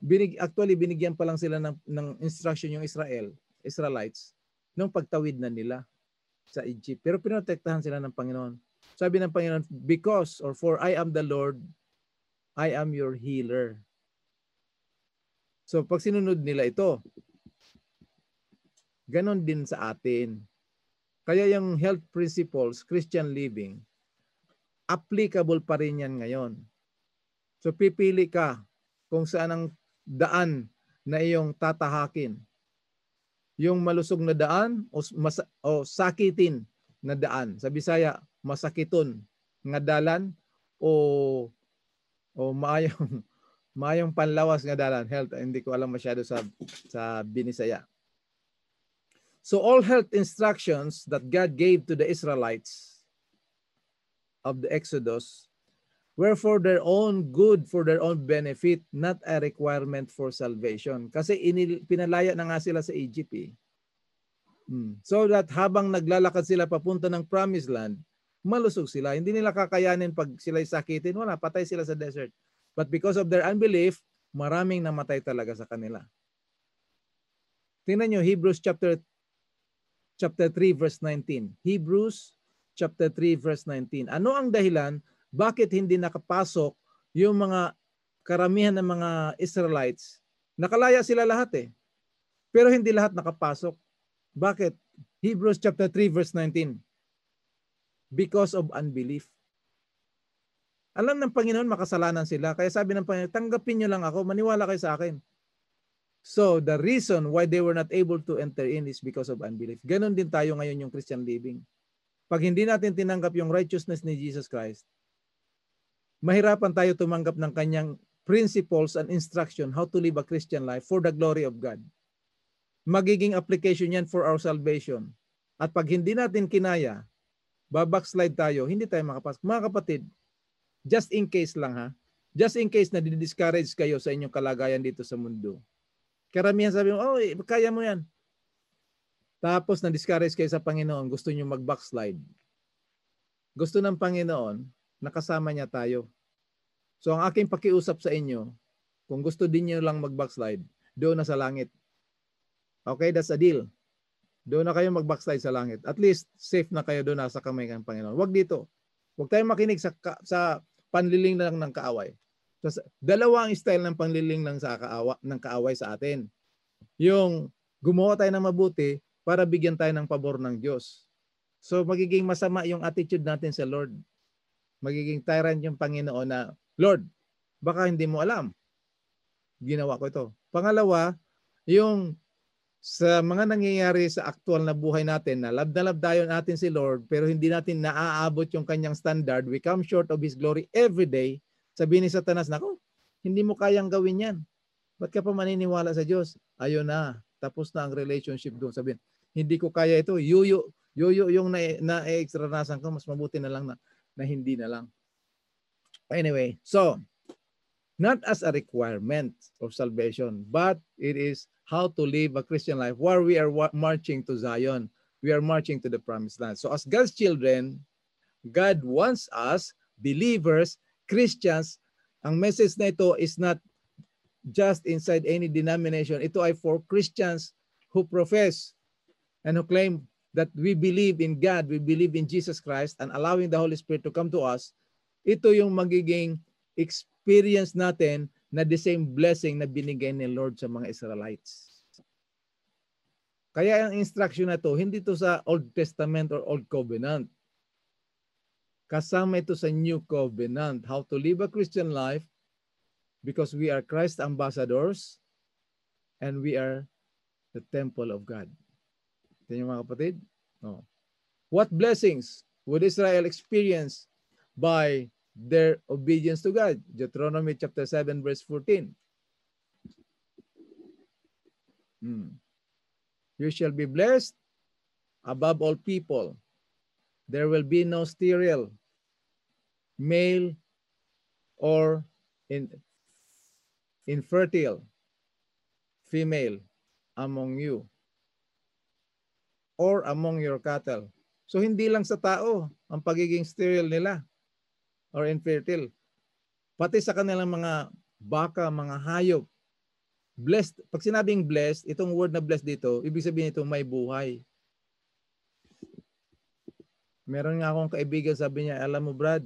Binig, actually, binigyan pa lang sila ng, ng instruction yung Israel, Israelites, nung pagtawid na nila sa Egypt. Pero pinotektahan sila ng Panginoon. Sabi ng Panginoon, because or for I am the Lord, I am your healer. So pag sinunod nila ito, ganon din sa atin. Kaya yung health principles, Christian living, applicable pa rin yan ngayon. So pipili ka kung saan ang daan na iyong tatahakin. Yung malusog na daan o, mas, o sakitin na daan. Sa Bisaya, masakiton nga dalan o o maayong Mayong panlawas nga dalan, health. Hindi ko alam masyado sa, sa Binisaya. So all health instructions that God gave to the Israelites of the Exodus were for their own good, for their own benefit, not a requirement for salvation. Kasi inil, pinalaya na nga sila sa Egypt eh. Hmm. So that habang naglalakad sila papunta ng promised land, malusog sila. Hindi nila kakayanin pag sila'y sakitin, wala, patay sila sa desert. But because of their unbelief, maraming namatay talaga sa kanila. Tingnan nyo, Hebrews chapter chapter 3 verse 19. Hebrews chapter 3 verse 19. Ano ang dahilan bakit hindi nakapasok yung mga karamihan ng mga Israelites? Nakalaya sila lahat eh. Pero hindi lahat nakapasok. Bakit? Hebrews chapter 3 verse 19. Because of unbelief. Alam ng Panginoon makasalanan sila. Kaya sabi ng Panginoon, tanggapin nyo lang ako, maniwala kayo sa akin. So the reason why they were not able to enter in is because of unbelief. Ganon din tayo ngayon yung Christian living. Pag hindi natin tinanggap yung righteousness ni Jesus Christ, mahirapan tayo tumanggap ng kanyang principles and instruction how to live a Christian life for the glory of God. Magiging application yan for our salvation. At pag hindi natin kinaya, babackslide tayo, hindi tayo makapasok. Mga kapatid, Just in case lang ha. Just in case na discourage kayo sa inyong kalagayan dito sa mundo. Karamihan sabi mo, oh, kaya mo yan. Tapos na-discourage kayo sa Panginoon, gusto niyo mag-backslide. Gusto ng Panginoon, nakasama niya tayo. So ang aking pakiusap sa inyo, kung gusto din niyo lang mag-backslide, doon na sa langit. Okay, that's a deal. Doon na kayo mag-backslide sa langit. At least safe na kayo doon sa kamay ng Panginoon. Huwag dito. Huwag tayong makinig sa sa panliling lang ng kaaway. So, dalawang style ng panliling lang sa kaawa, ng kaaway sa atin. Yung gumawa tayo ng mabuti para bigyan tayo ng pabor ng Diyos. So magiging masama yung attitude natin sa Lord. Magiging tyrant yung Panginoon na, Lord, baka hindi mo alam. Ginawa ko ito. Pangalawa, yung sa mga nangyayari sa aktual na buhay natin na love na tayo natin si Lord pero hindi natin naaabot yung kanyang standard, we come short of His glory every day, Sabihin ni Satanas, nako, hindi mo kayang gawin yan. Ba't ka pa maniniwala sa Diyos? Ayun na, tapos na ang relationship doon. Sabihin, hindi ko kaya ito. Yuyo, yuyo yung na, na ko, mas mabuti na lang na, na hindi na lang. Anyway, so, not as a requirement of salvation, but it is how to live a Christian life while we are marching to Zion. We are marching to the promised land. So as God's children, God wants us, believers, Christians, ang message na ito is not just inside any denomination. Ito ay for Christians who profess and who claim that we believe in God, we believe in Jesus Christ and allowing the Holy Spirit to come to us. Ito yung magiging experience natin na the same blessing na binigay ni Lord sa mga Israelites. Kaya ang instruction na to, hindi to sa Old Testament or Old Covenant. Kasama ito sa New Covenant. How to live a Christian life because we are Christ ambassadors and we are the temple of God. Ito mga kapatid. Oh. What blessings would Israel experience by their obedience to God? Deuteronomy chapter 7 verse 14. Hmm. You shall be blessed above all people. There will be no sterile, male, or in, infertile female among you or among your cattle. So hindi lang sa tao ang pagiging sterile nila or infertile. Pati sa kanilang mga baka, mga hayop, Blessed, pag sinabing blessed, itong word na blessed dito, ibig sabihin ito may buhay. Meron nga akong kaibigan, sabi niya, alam mo Brad,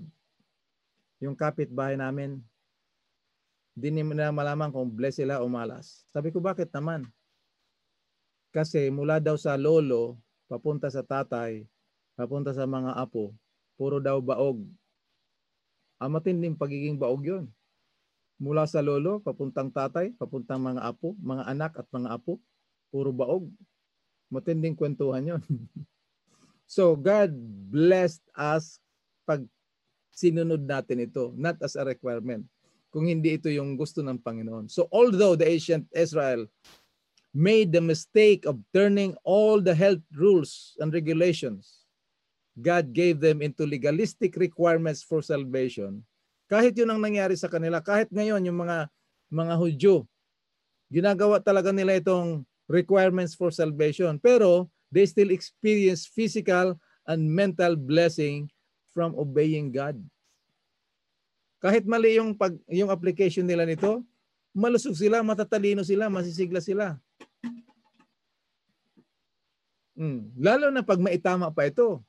yung kapitbahay namin, di nila malaman kung blessed sila o malas. Sabi ko, bakit naman? Kasi mula daw sa lolo, papunta sa tatay, papunta sa mga apo, puro daw baog. Ang matinding pagiging baog yon mula sa lolo, papuntang tatay, papuntang mga apo, mga anak at mga apo, puro baog. Matinding kwentuhan yon. so God blessed us pag sinunod natin ito, not as a requirement. Kung hindi ito yung gusto ng Panginoon. So although the ancient Israel made the mistake of turning all the health rules and regulations God gave them into legalistic requirements for salvation, kahit yun ang nangyari sa kanila, kahit ngayon yung mga mga Hudyo, ginagawa talaga nila itong requirements for salvation. Pero they still experience physical and mental blessing from obeying God. Kahit mali yung pag yung application nila nito, malusog sila, matatalino sila, masisigla sila. Mm. Lalo na pag maitama pa ito.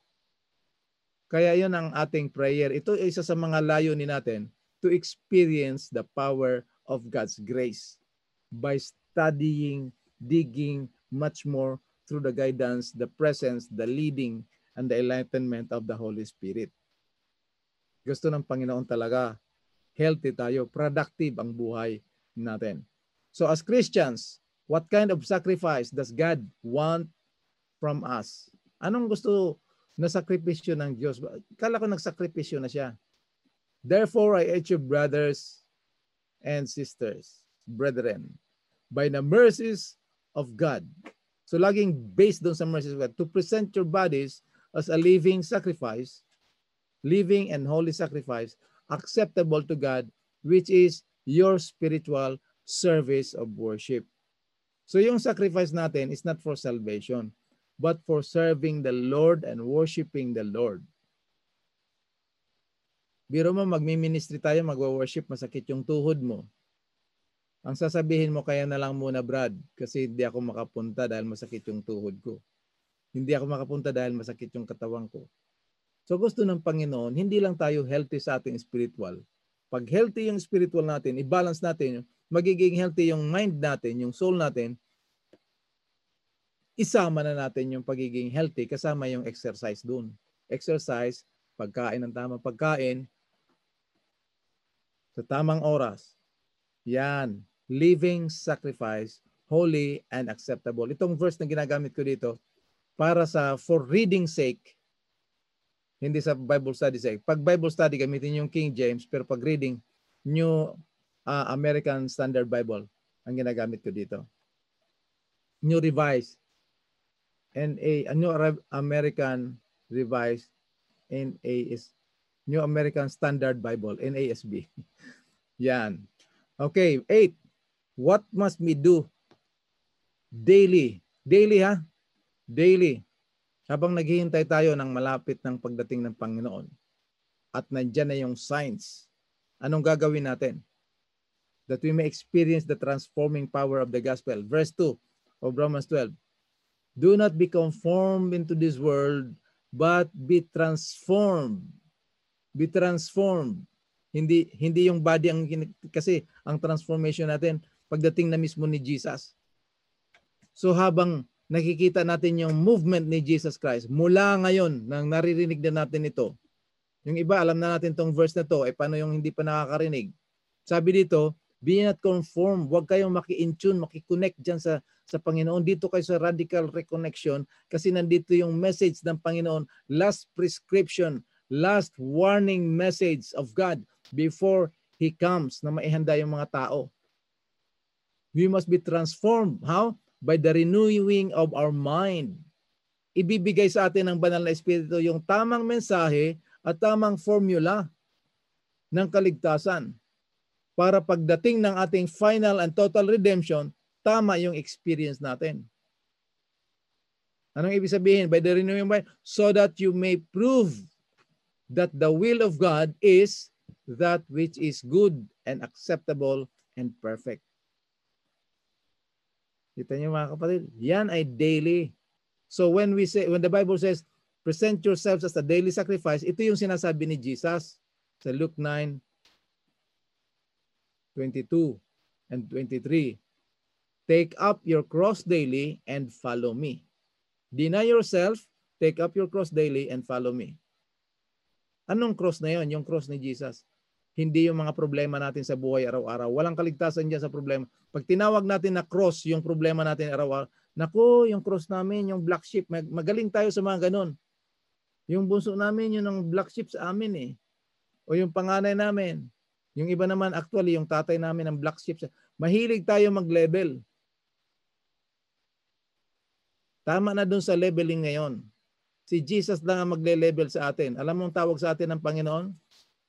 Kaya yon ang ating prayer. Ito ay isa sa mga layunin natin to experience the power of God's grace by studying, digging much more through the guidance, the presence, the leading, and the enlightenment of the Holy Spirit. Gusto ng Panginoon talaga, healthy tayo, productive ang buhay natin. So as Christians, what kind of sacrifice does God want from us? Anong gusto na sakripisyo ng Diyos. Kala ko nagsakripisyo na siya. Therefore, I urge you, brothers and sisters, brethren, by the mercies of God. So laging based doon sa mercies of God, to present your bodies as a living sacrifice, living and holy sacrifice, acceptable to God, which is your spiritual service of worship. So yung sacrifice natin is not for salvation but for serving the Lord and worshiping the Lord. Biro mo, magmi-ministry tayo, magwa-worship, masakit yung tuhod mo. Ang sasabihin mo kaya na lang muna, Brad, kasi hindi ako makapunta dahil masakit yung tuhod ko. Hindi ako makapunta dahil masakit yung katawan ko. So gusto ng Panginoon, hindi lang tayo healthy sa ating spiritual. Pag healthy yung spiritual natin, i-balance natin, magiging healthy yung mind natin, yung soul natin, isama na natin yung pagiging healthy kasama yung exercise dun. Exercise, pagkain ng tamang pagkain, sa tamang oras. Yan. Living sacrifice, holy and acceptable. Itong verse na ginagamit ko dito, para sa for reading sake, hindi sa Bible study sake. Pag Bible study, gamitin yung King James, pero pag reading, New uh, American Standard Bible ang ginagamit ko dito. New Revised NA, a New American Revised NA is New American Standard Bible, NASB. Yan. Okay, eight. What must we do daily? Daily ha? Daily. Habang naghihintay tayo ng malapit ng pagdating ng Panginoon at nandyan na yung signs, anong gagawin natin? That we may experience the transforming power of the gospel. Verse 2 of Romans 12. Do not be conformed into this world, but be transformed be transformed. Hindi hindi yung body ang kasi ang transformation natin pagdating na mismo ni Jesus. So habang nakikita natin yung movement ni Jesus Christ mula ngayon nang naririnig na natin ito. Yung iba alam na natin tong verse na to, eh paano yung hindi pa nakakarinig? Sabi dito, be not conform, huwag kayong maki-intune, maki-connect diyan sa sa Panginoon. Dito kayo sa radical reconnection kasi nandito yung message ng Panginoon, last prescription last warning message of God before He comes na maihanda yung mga tao. We must be transformed. How? By the renewing of our mind. Ibibigay sa atin ng banal na Espiritu yung tamang mensahe at tamang formula ng kaligtasan para pagdating ng ating final and total redemption, tama yung experience natin. Anong ibig sabihin? By the renewing mind, so that you may prove that the will of God is that which is good and acceptable and perfect. Kita niyo mga kapatid, yan ay daily. So when we say when the Bible says present yourselves as a daily sacrifice, ito yung sinasabi ni Jesus sa Luke 9 22 and 23. Take up your cross daily and follow me. Deny yourself, take up your cross daily and follow me. Anong cross na yon? Yung cross ni Jesus. Hindi yung mga problema natin sa buhay araw-araw. Walang kaligtasan dyan sa problema. Pag tinawag natin na cross yung problema natin araw-araw, nako, yung cross namin, yung black sheep, magaling tayo sa mga ganun. Yung bunso namin, yun ang black sheep sa amin eh. O yung panganay namin. Yung iba naman, actually, yung tatay namin ang black sheep. Mahilig tayo mag-level. Tama na dun sa leveling ngayon. Si Jesus lang ang magle-level sa atin. Alam mo ang tawag sa atin ng Panginoon?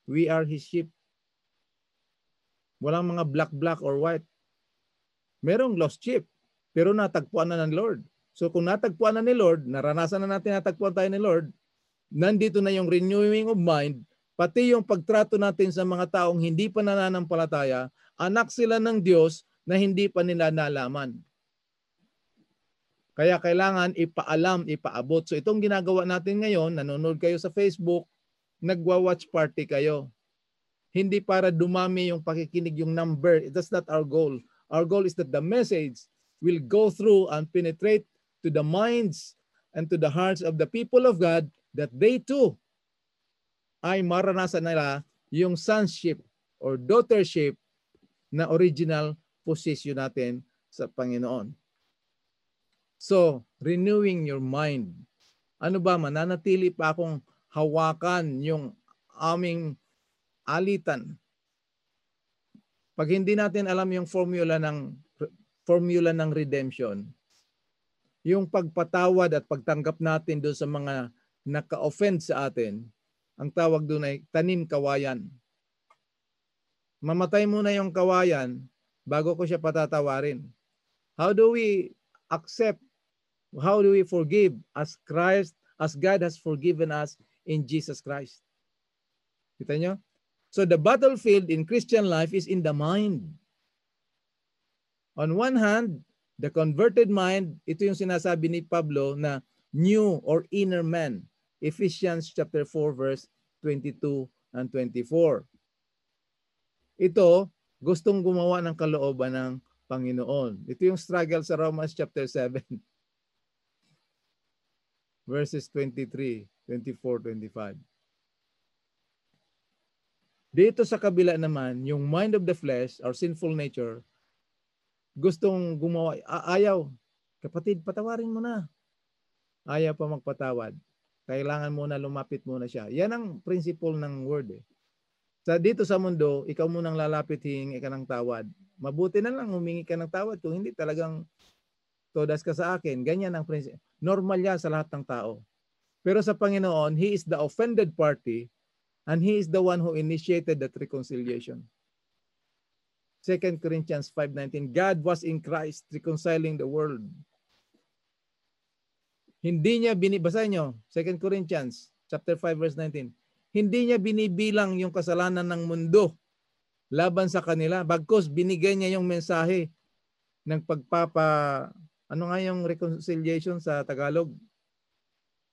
We are His sheep. Walang mga black-black or white. Merong lost sheep, pero natagpuan na ng Lord. So kung natagpuan na ni Lord, naranasan na natin natagpuan tayo ni Lord, nandito na yung renewing of mind, pati yung pagtrato natin sa mga taong hindi pa nananampalataya, anak sila ng Diyos na hindi pa nila nalaman. Kaya kailangan ipaalam, ipaabot. So itong ginagawa natin ngayon, nanonood kayo sa Facebook, nagwa-watch party kayo. Hindi para dumami yung pakikinig, yung number. That's not our goal. Our goal is that the message will go through and penetrate to the minds and to the hearts of the people of God that they too ay maranasan nila yung sonship or daughtership na original position natin sa Panginoon. So, renewing your mind. Ano ba, mananatili pa akong hawakan yung aming alitan. Pag hindi natin alam yung formula ng formula ng redemption, yung pagpatawad at pagtanggap natin doon sa mga naka-offend sa atin, ang tawag doon ay tanim kawayan. Mamatay muna yung kawayan bago ko siya patatawarin. How do we accept How do we forgive as Christ, as God has forgiven us in Jesus Christ? Kita nyo? So the battlefield in Christian life is in the mind. On one hand, the converted mind, ito yung sinasabi ni Pablo na new or inner man. Ephesians chapter 4 verse 22 and 24. Ito, gustong gumawa ng kalooban ng Panginoon. Ito yung struggle sa Romans chapter 7 verses 23, 24, 25. Dito sa kabila naman, yung mind of the flesh, or sinful nature, gustong gumawa, ayaw. Kapatid, patawarin mo na. Ayaw pa magpatawad. Kailangan muna lumapit muna siya. Yan ang principle ng word eh. Sa dito sa mundo, ikaw munang lalapit hihingi ka ng tawad. Mabuti na lang humingi ka ng tawad kung hindi talagang todas ka sa akin. Ganyan ang prinsipyo. Normal yan sa lahat ng tao. Pero sa Panginoon, He is the offended party and He is the one who initiated that reconciliation. 2 Corinthians 5.19, God was in Christ reconciling the world. Hindi niya binibasa nyo, 2 Corinthians chapter 5 verse 19 hindi niya binibilang yung kasalanan ng mundo laban sa kanila. Bagkos binigay niya yung mensahe ng pagpapa ano nga yung reconciliation sa Tagalog?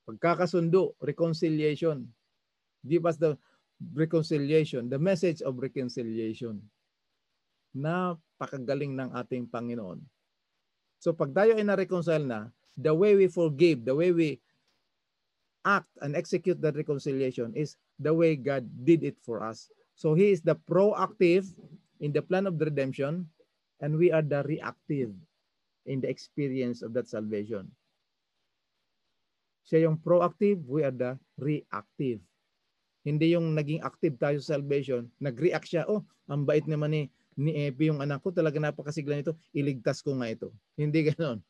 Pagkakasundo, reconciliation. Give us the reconciliation, the message of reconciliation. Napakagaling ng ating Panginoon. So pag tayo ay na-reconcile na, the way we forgive, the way we act and execute that reconciliation is the way God did it for us. So He is the proactive in the plan of the redemption, and we are the reactive in the experience of that salvation. Siya yung proactive, we are the reactive. Hindi yung naging active tayo sa salvation, nag-react siya, oh, ang bait naman ni, ni Epi yung anak ko, talaga napakasigla nito, iligtas ko nga ito. Hindi ganoon.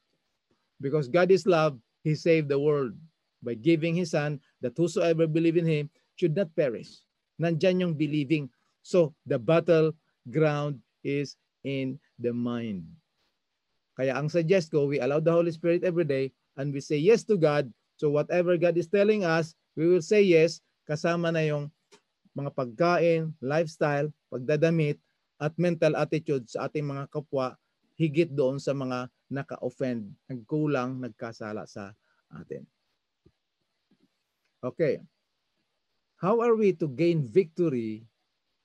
Because God is love, He saved the world by giving His Son, that whosoever believe in Him should not perish. Nandyan yung believing. So, the battle ground is in the mind. Kaya ang suggest ko, we allow the Holy Spirit every day and we say yes to God. So whatever God is telling us, we will say yes kasama na yung mga pagkain, lifestyle, pagdadamit, at mental attitude sa ating mga kapwa higit doon sa mga naka-offend, nagkulang, nagkasala sa atin. Okay. How are we to gain victory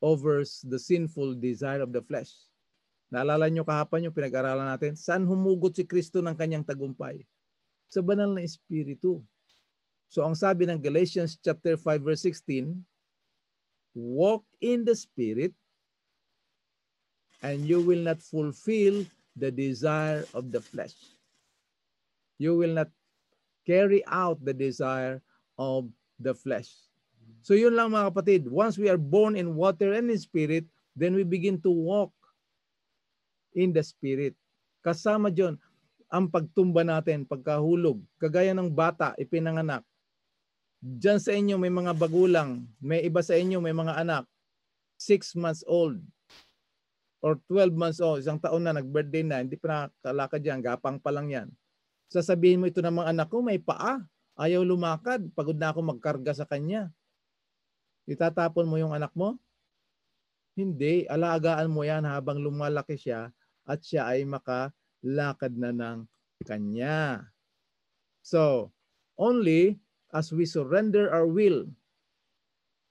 over the sinful desire of the flesh? Naalala nyo kahapon yung pinag-aralan natin? Saan humugot si Kristo ng kanyang tagumpay? Sa banal na espiritu. So ang sabi ng Galatians chapter 5 verse 16, walk in the spirit and you will not fulfill the desire of the flesh. You will not carry out the desire of the flesh. So yun lang mga kapatid. Once we are born in water and in spirit, then we begin to walk in the spirit. Kasama dyan ang pagtumba natin, pagkahulog. Kagaya ng bata, ipinanganak. Diyan sa inyo may mga bagulang, may iba sa inyo may mga anak, 6 months old or 12 months old, isang taon na, nag-birthday na, hindi pa nakalakad yan, gapang pa lang yan. Sasabihin mo ito ng mga anak ko, may paa, ayaw lumakad, pagod na ako magkarga sa kanya. Itatapon mo yung anak mo? Hindi. Alagaan mo yan habang lumalaki siya at siya ay makalakad na ng kanya. So, only as we surrender our will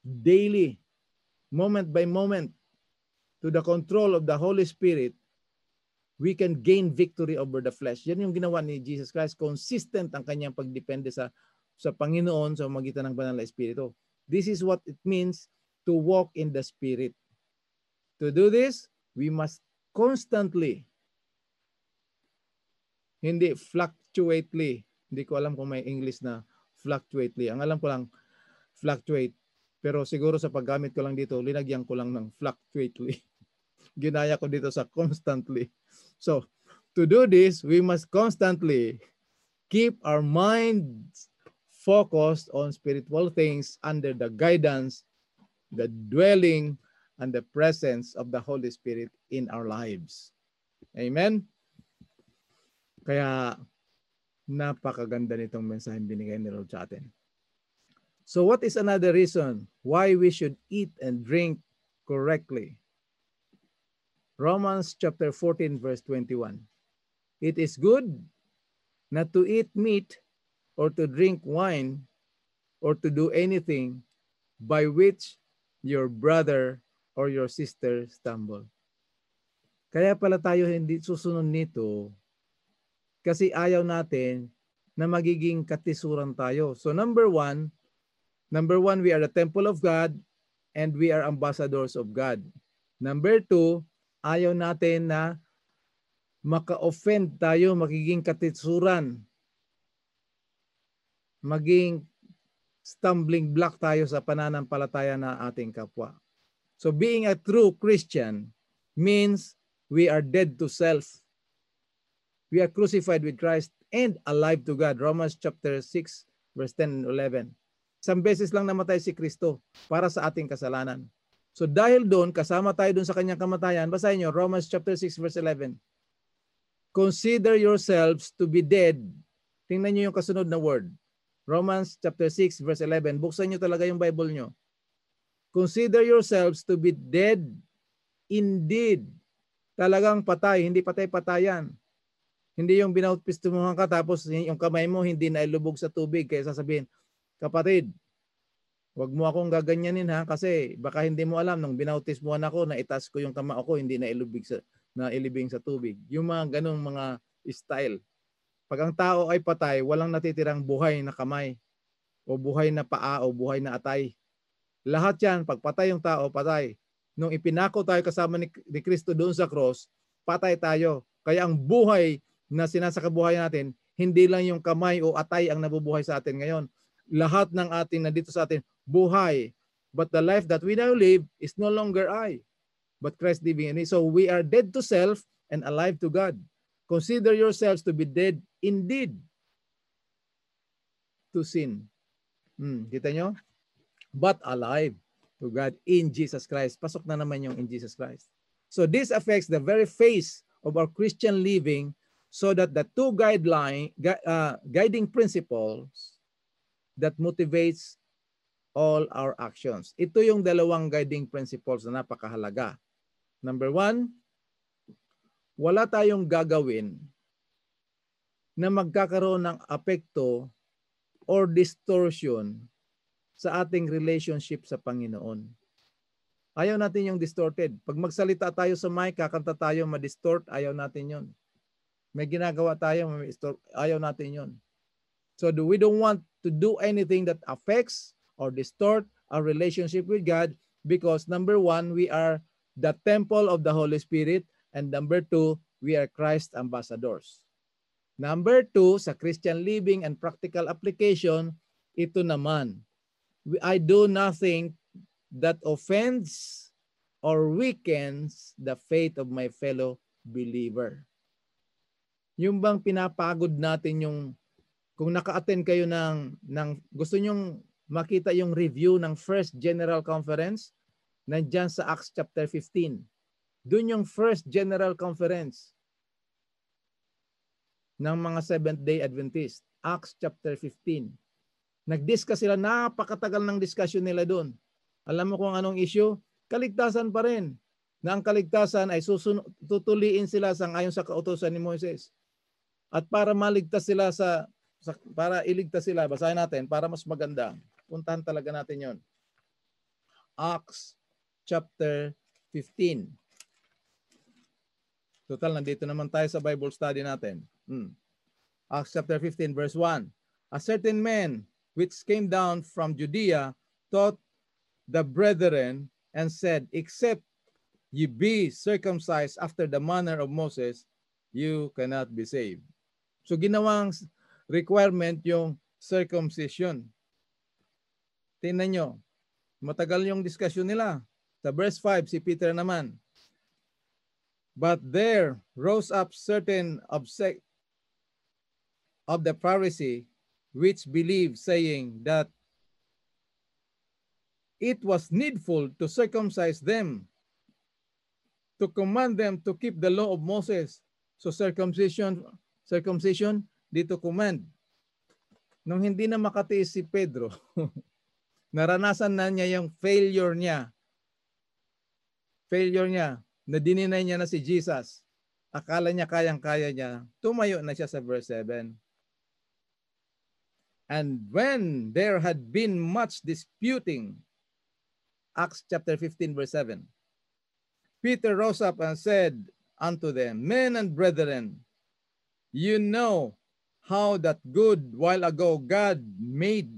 daily, moment by moment, to the control of the Holy Spirit, we can gain victory over the flesh. Yan yung ginawa ni Jesus Christ. Consistent ang kanyang pagdepende sa sa Panginoon sa magitan ng banal na espiritu. This is what it means to walk in the Spirit. To do this, we must constantly, hindi fluctuately, hindi ko alam kung may English na fluctuately. Ang alam ko lang, fluctuate. Pero siguro sa paggamit ko lang dito, linagyan ko lang ng fluctuately. Ginaya ko dito sa constantly. So, to do this, we must constantly keep our minds focused on spiritual things under the guidance, the dwelling, and the presence of the Holy Spirit in our lives. Amen? Kaya napakaganda nitong mensahe binigay ni Lord sa atin. So what is another reason why we should eat and drink correctly? Romans chapter 14 verse 21. It is good not to eat meat or to drink wine or to do anything by which your brother or your sister stumble. Kaya pala tayo hindi susunod nito kasi ayaw natin na magiging katisuran tayo. So number one, number one, we are the temple of God and we are ambassadors of God. Number two, ayaw natin na maka-offend tayo, magiging katisuran maging stumbling block tayo sa pananampalataya na ating kapwa. So being a true Christian means we are dead to self. We are crucified with Christ and alive to God. Romans chapter 6 verse 10 and 11. Isang beses lang namatay si Kristo para sa ating kasalanan. So dahil doon, kasama tayo doon sa kanyang kamatayan, basahin nyo, Romans chapter 6 verse 11. Consider yourselves to be dead. Tingnan nyo yung kasunod na word. Romans chapter 6 verse 11. Buksan nyo talaga yung Bible nyo. Consider yourselves to be dead indeed. Talagang patay, hindi patay-patayan. Hindi yung binautismuhan ka tapos yung kamay mo hindi na ilubog sa tubig kaya sasabihin, kapatid, wag mo akong gaganyanin ha kasi baka hindi mo alam nung binautismuhan ako na itas ko yung kamao ko hindi na ilubig sa na ilibing sa tubig. Yung mga ganong mga style. Pag ang tao ay patay, walang natitirang buhay na kamay o buhay na paa o buhay na atay. Lahat yan, pag patay yung tao, patay. Nung ipinako tayo kasama ni Kristo doon sa cross, patay tayo. Kaya ang buhay na sinasakabuhay natin, hindi lang yung kamay o atay ang nabubuhay sa atin ngayon. Lahat ng ating na dito sa atin, buhay. But the life that we now live is no longer I, but Christ living in me. So we are dead to self and alive to God. Consider yourselves to be dead indeed to sin. Hmm, kita nyo? but alive to God in Jesus Christ. Pasok na naman yung in Jesus Christ. So this affects the very face of our Christian living so that the two guideline uh, guiding principles that motivates all our actions. Ito yung dalawang guiding principles na napakahalaga. Number one, wala tayong gagawin na magkakaroon ng apekto or distortion sa ating relationship sa Panginoon. Ayaw natin yung distorted. Pag magsalita tayo sa mic, kakanta tayo, ma-distort, ayaw natin yon. May ginagawa tayo, ayaw natin yon. So do we don't want to do anything that affects or distort our relationship with God because number one, we are the temple of the Holy Spirit and number two, we are Christ ambassadors. Number two, sa Christian living and practical application, ito naman, I do nothing that offends or weakens the faith of my fellow believer. Yung bang pinapagod natin yung kung naka-attend kayo ng ng gusto nyong makita yung review ng first general conference nandiyan sa Acts chapter 15. Doon yung first general conference ng mga Seventh Day Adventist. Acts chapter 15. Nag-discuss sila, napakatagal ng discussion nila doon. Alam mo kung anong issue? Kaligtasan pa rin. Na ang kaligtasan ay susun- tutuliin sila sa ayon sa kautosan ni Moises. At para maligtas sila sa, sa para iligtas sila, basahin natin para mas maganda. Puntahan talaga natin 'yon. Acts chapter 15. Total, nandito naman tayo sa Bible study natin. Hmm. Acts chapter 15 verse 1. A certain man which came down from Judea, taught the brethren and said, Except ye be circumcised after the manner of Moses, you cannot be saved. So ginawang requirement yung circumcision. Tingnan nyo, matagal yung discussion nila. Sa verse 5, si Peter naman. But there rose up certain of, of the Pharisee which believe, saying that it was needful to circumcise them, to command them to keep the law of Moses. So circumcision, circumcision, dito command. Nung hindi na makatiis si Pedro, naranasan na niya yung failure niya. Failure niya, na dininay niya na si Jesus. Akala niya kayang-kaya niya. Tumayo na siya sa verse 7. And when there had been much disputing, Acts chapter 15, verse 7, Peter rose up and said unto them, Men and brethren, you know how that good while ago God made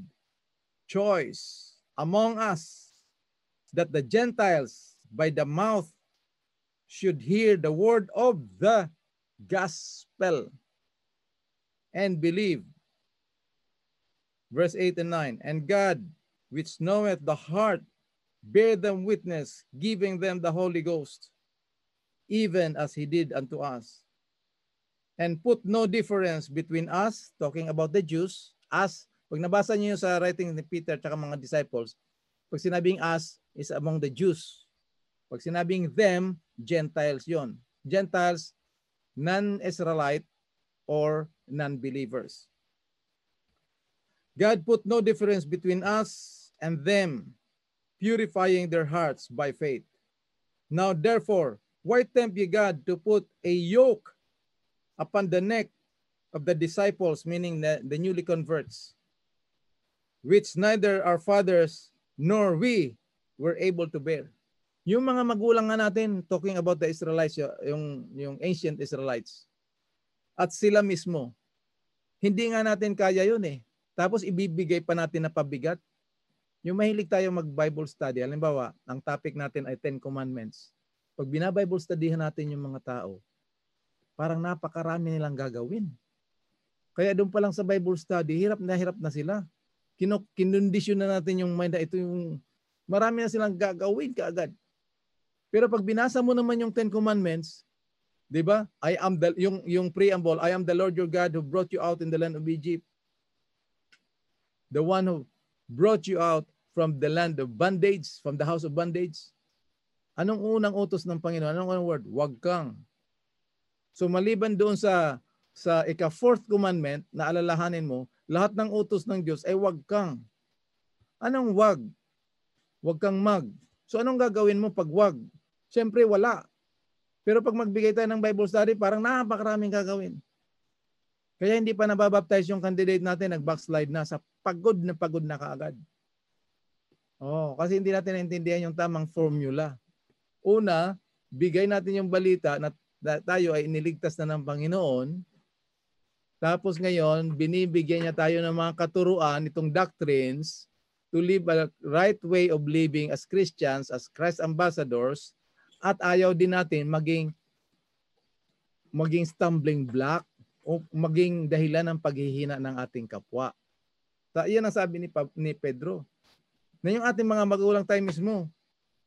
choice among us that the Gentiles by the mouth should hear the word of the gospel and believe verse 8 and 9. And God, which knoweth the heart, bear them witness, giving them the Holy Ghost, even as he did unto us. And put no difference between us, talking about the Jews, us, pag nabasa niyo sa writing ni Peter at mga disciples, pag sinabing us is among the Jews. Pag sinabing them, Gentiles yon. Gentiles, non-Israelite or non-believers. God put no difference between us and them, purifying their hearts by faith. Now therefore, why tempt ye God to put a yoke upon the neck of the disciples, meaning the, the newly converts, which neither our fathers nor we were able to bear. Yung mga magulang nga natin, talking about the Israelites, yung, yung ancient Israelites, at sila mismo, hindi nga natin kaya yun eh. Tapos ibibigay pa natin na pabigat. Yung mahilig tayo mag-Bible study, halimbawa, ang topic natin ay Ten Commandments. Pag bina-Bible studyhan natin yung mga tao, parang napakarami nilang gagawin. Kaya doon pa lang sa Bible study, hirap na hirap na sila. kinondisyon na natin yung mind na ito yung marami na silang gagawin kaagad. Pero pag binasa mo naman yung Ten Commandments, 'di ba? I am the yung yung preamble, I am the Lord your God who brought you out in the land of Egypt the one who brought you out from the land of bondage, from the house of bondage. Anong unang utos ng Panginoon? Anong unang word? Huwag kang. So maliban doon sa sa ika-fourth commandment na alalahanin mo, lahat ng utos ng Diyos ay huwag kang. Anong wag? Huwag kang mag. So anong gagawin mo pag wag? Siyempre wala. Pero pag magbigay tayo ng Bible study, parang napakaraming gagawin. Kaya hindi pa nababaptize yung candidate natin, nag-backslide na sa pagod na pagod na kaagad. Oh, kasi hindi natin naintindihan yung tamang formula. Una, bigay natin yung balita na tayo ay iniligtas na ng Panginoon. Tapos ngayon, binibigyan niya tayo ng mga katuruan, itong doctrines, to live a right way of living as Christians, as Christ ambassadors, at ayaw din natin maging maging stumbling block o maging dahilan ng paghihina ng ating kapwa. So, iyan ang sabi ni, ni Pedro. Na yung ating mga magulang tayo mismo,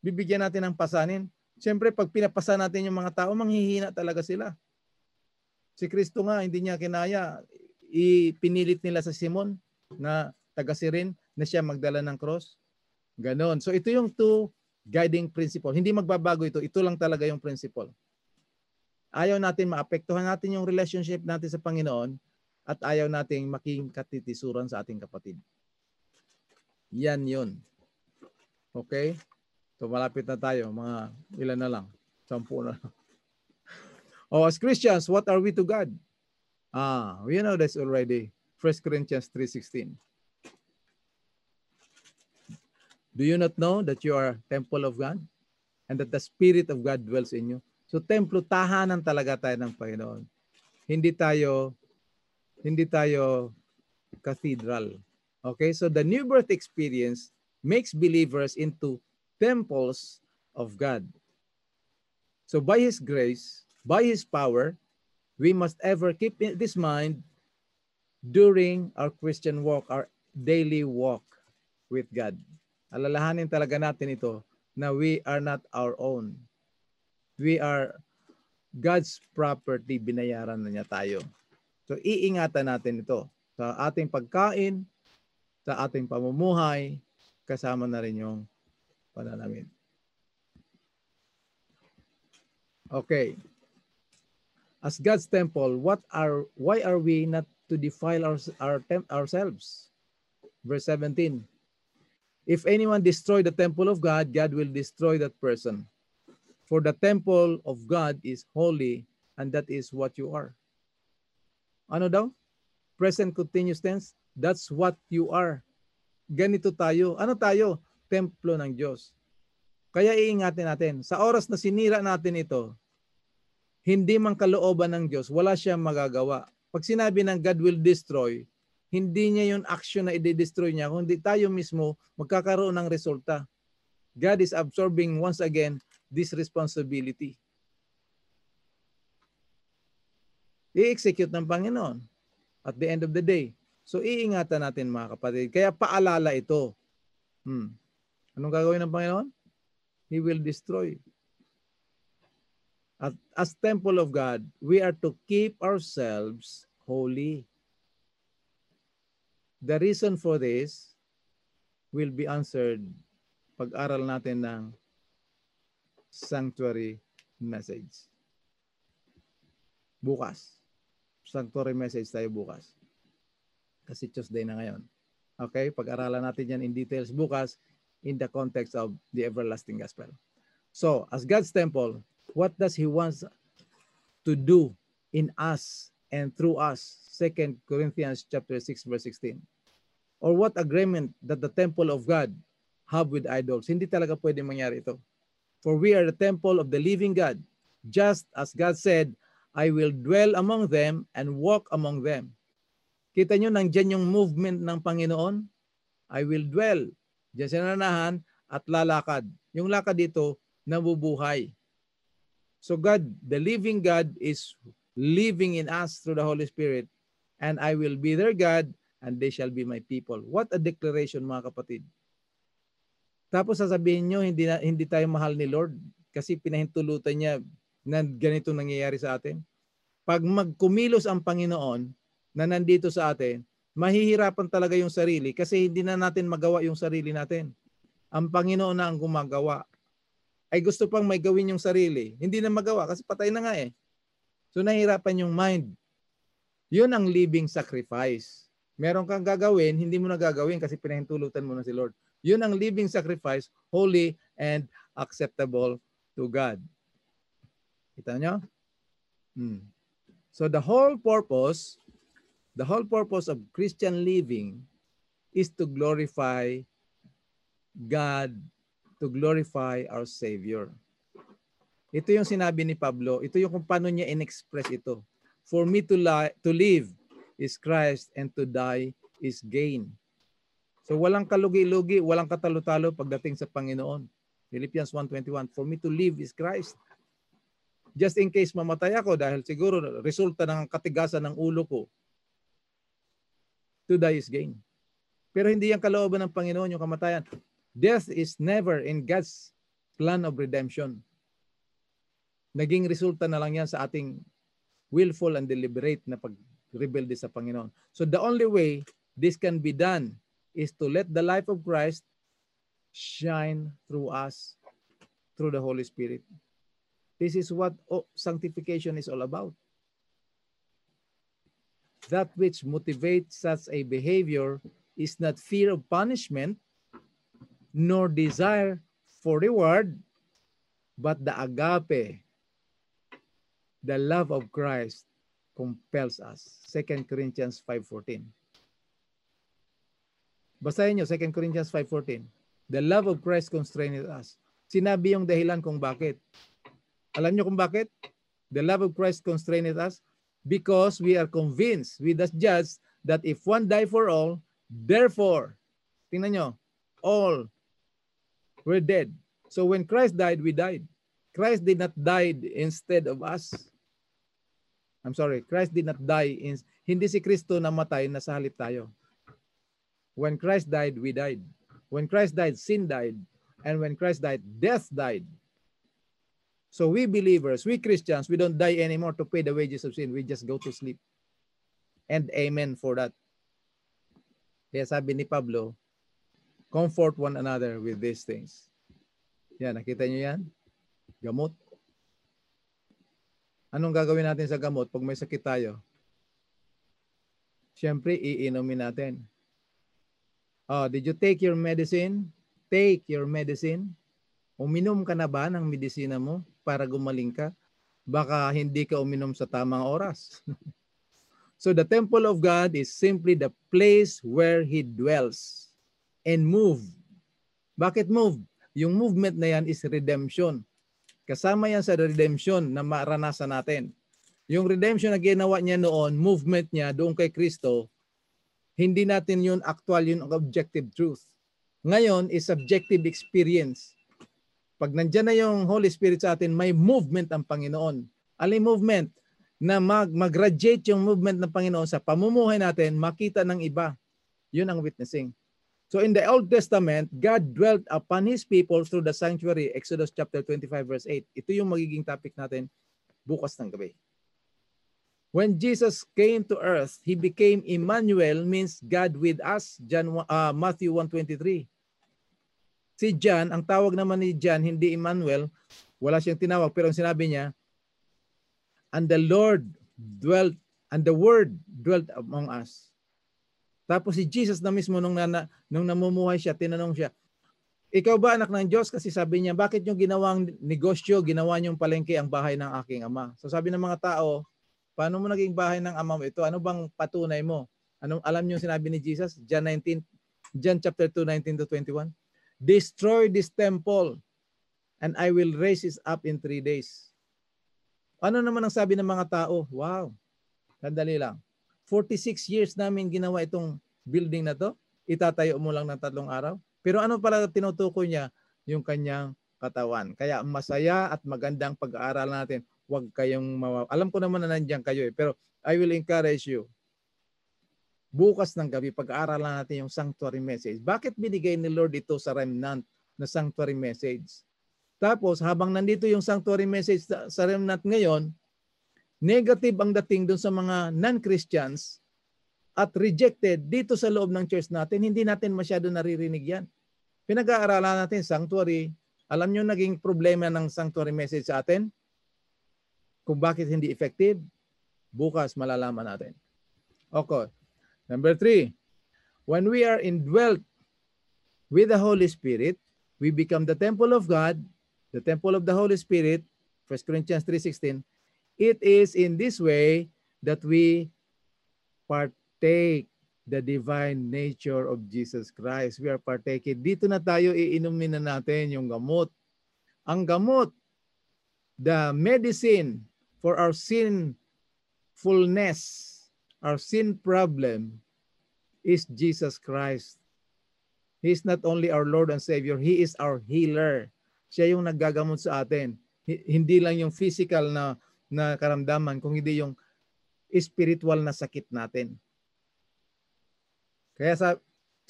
bibigyan natin ng pasanin. Siyempre, pag pinapasa natin yung mga tao, manghihina talaga sila. Si Kristo nga, hindi niya kinaya. Ipinilit nila sa Simon na taga Sirin na siya magdala ng cross. Ganon. So ito yung two guiding principle. Hindi magbabago ito. Ito lang talaga yung principle ayaw natin maapektuhan natin yung relationship natin sa Panginoon at ayaw nating making katitisuran sa ating kapatid. Yan yun. Okay? So malapit na tayo. Mga ilan na lang. Sampu na lang. Oh, as Christians, what are we to God? Ah, we know this already. 1 Corinthians 3.16. Do you not know that you are temple of God and that the Spirit of God dwells in you? So templo tahanan talaga tayo ng Panginoon. Hindi tayo hindi tayo cathedral. Okay? So the new birth experience makes believers into temples of God. So by his grace, by his power, we must ever keep this mind during our Christian walk, our daily walk with God. Alalahanin talaga natin ito na we are not our own we are God's property, binayaran na niya tayo. So iingatan natin ito sa ating pagkain, sa ating pamumuhay, kasama na rin yung pananamit. Okay. As God's temple, what are why are we not to defile our, our ourselves? Verse 17. If anyone destroy the temple of God, God will destroy that person. For the temple of God is holy and that is what you are. Ano daw? Present continuous tense. That's what you are. Ganito tayo. Ano tayo? Templo ng Diyos. Kaya iingatin natin. Sa oras na sinira natin ito, hindi man kalooban ng Diyos, wala siyang magagawa. Pag sinabi ng God will destroy, hindi niya yung action na i-destroy niya, kundi tayo mismo magkakaroon ng resulta. God is absorbing once again this responsibility. I-execute ng Panginoon at the end of the day. So iingatan natin mga kapatid. Kaya paalala ito. Hmm. Anong gagawin ng Panginoon? He will destroy. At as temple of God, we are to keep ourselves holy. The reason for this will be answered pag-aral natin ng sanctuary message. Bukas. Sanctuary message tayo bukas. Kasi Tuesday na ngayon. Okay? Pag-aralan natin yan in details bukas in the context of the everlasting gospel. So, as God's temple, what does He wants to do in us and through us? Second Corinthians chapter 6 verse 16. Or what agreement that the temple of God have with idols? Hindi talaga pwede mangyari ito. For we are the temple of the living God. Just as God said, I will dwell among them and walk among them. Kita nyo, nandyan yung movement ng Panginoon. I will dwell. Diyan siya nanahan at lalakad. Yung lakad dito, nabubuhay. So God, the living God is living in us through the Holy Spirit. And I will be their God and they shall be my people. What a declaration mga kapatid. Tapos sasabihin nyo, hindi, na, hindi tayo mahal ni Lord kasi pinahintulutan niya na ganito nangyayari sa atin. Pag magkumilos ang Panginoon na nandito sa atin, mahihirapan talaga yung sarili kasi hindi na natin magawa yung sarili natin. Ang Panginoon na ang gumagawa. Ay gusto pang may gawin yung sarili. Hindi na magawa kasi patay na nga eh. So nahihirapan yung mind. Yun ang living sacrifice. Meron kang gagawin, hindi mo na gagawin kasi pinahintulutan mo na si Lord. Yun ang living sacrifice, holy and acceptable to God. Kita nyo? Hmm. So the whole purpose, the whole purpose of Christian living is to glorify God, to glorify our Savior. Ito yung sinabi ni Pablo, ito yung kung paano niya in-express ito. For me to, li- to live is Christ and to die is gain. So walang kalugi-lugi, walang katalo-talo pagdating sa Panginoon. Philippians 1.21, For me to live is Christ just in case mamatay ako dahil siguro resulta ng katigasan ng ulo ko, to die is gain. Pero hindi yan kalooban ng Panginoon yung kamatayan. Death is never in God's plan of redemption. Naging resulta na lang yan sa ating willful and deliberate na pag-rebelde sa Panginoon. So the only way this can be done is to let the life of Christ shine through us through the Holy Spirit. This is what sanctification is all about. That which motivates such a behavior is not fear of punishment, nor desire for reward, but the agape, the love of Christ compels us. 2 Corinthians 5.14. Basahin nyo, 2 Corinthians 5.14. The love of Christ constrained us. Sinabi yung dahilan kung bakit. Alam niyo kung bakit? The love of Christ constrained us because we are convinced with the judge that if one die for all, therefore, tingnan nyo, all were dead. So when Christ died, we died. Christ did not die instead of us. I'm sorry, Christ did not die. In, hindi si Kristo namatay na sa halip tayo. When Christ died, we died. When Christ died, sin died. And when Christ died, death died. So we believers, we Christians, we don't die anymore to pay the wages of sin. We just go to sleep. And amen for that. Kaya sabi ni Pablo, comfort one another with these things. Yan, nakita niyo yan? Gamot. Anong gagawin natin sa gamot pag may sakit tayo? Siyempre, iinumin natin. Oh, did you take your medicine? Take your medicine. Uminom ka na ba ng medisina mo? Para gumaling ka, baka hindi ka uminom sa tamang oras. so the temple of God is simply the place where He dwells and move. Bakit move? Yung movement na yan is redemption. Kasama yan sa redemption na maranasan natin. Yung redemption na ginawa niya noon, movement niya doon kay Kristo, hindi natin yun actual, yun objective truth. Ngayon is subjective experience pag nandyan na yung Holy Spirit sa atin, may movement ang Panginoon. Alin movement? Na mag, mag-radiate yung movement ng Panginoon sa pamumuhay natin, makita ng iba. Yun ang witnessing. So in the Old Testament, God dwelt upon His people through the sanctuary. Exodus chapter 25 verse 8. Ito yung magiging topic natin bukas ng gabi. When Jesus came to earth, He became Emmanuel, means God with us. John, uh, Matthew 1.23. Si John, ang tawag naman ni John, hindi Emmanuel, wala siyang tinawag, pero ang sinabi niya, and the Lord dwelt, and the Word dwelt among us. Tapos si Jesus na mismo nung, na, nung namumuhay siya, tinanong siya, ikaw ba anak ng Diyos? Kasi sabi niya, bakit yung ginawang negosyo, ginawa niyong palengke ang bahay ng aking ama? So sabi ng mga tao, paano mo naging bahay ng ama mo ito? Ano bang patunay mo? Anong alam niyo sinabi ni Jesus? John 19, John chapter 2, 19 to 21. Destroy this temple and I will raise it up in three days. Ano naman ang sabi ng mga tao? Wow, sandali lang. 46 years namin ginawa itong building na to. Itatayo mo lang ng tatlong araw. Pero ano pala tinutukoy niya? Yung kanyang katawan. Kaya masaya at magandang pag-aaral natin. Huwag kayong mawaw. Alam ko naman na nandiyan kayo eh. Pero I will encourage you. Bukas ng gabi, pag-aaralan natin yung sanctuary message. Bakit binigay ni Lord ito sa remnant na sanctuary message? Tapos, habang nandito yung sanctuary message sa remnant ngayon, negative ang dating doon sa mga non-Christians at rejected dito sa loob ng church natin, hindi natin masyado naririnig yan. Pinag-aaralan natin sanctuary. Alam nyo naging problema ng sanctuary message sa atin? Kung bakit hindi effective? Bukas malalaman natin. Okay. Number three, when we are indwelt with the Holy Spirit, we become the temple of God, the temple of the Holy Spirit, 1 Corinthians 3.16, It is in this way that we partake the divine nature of Jesus Christ. We are partaking. Dito na tayo iinumin na natin yung gamot. Ang gamot, the medicine for our sinfulness, our sin problem, is Jesus Christ. He is not only our Lord and Savior, He is our healer. Siya yung naggagamot sa atin. Hindi lang yung physical na na karamdaman kung hindi yung spiritual na sakit natin. Kaya sa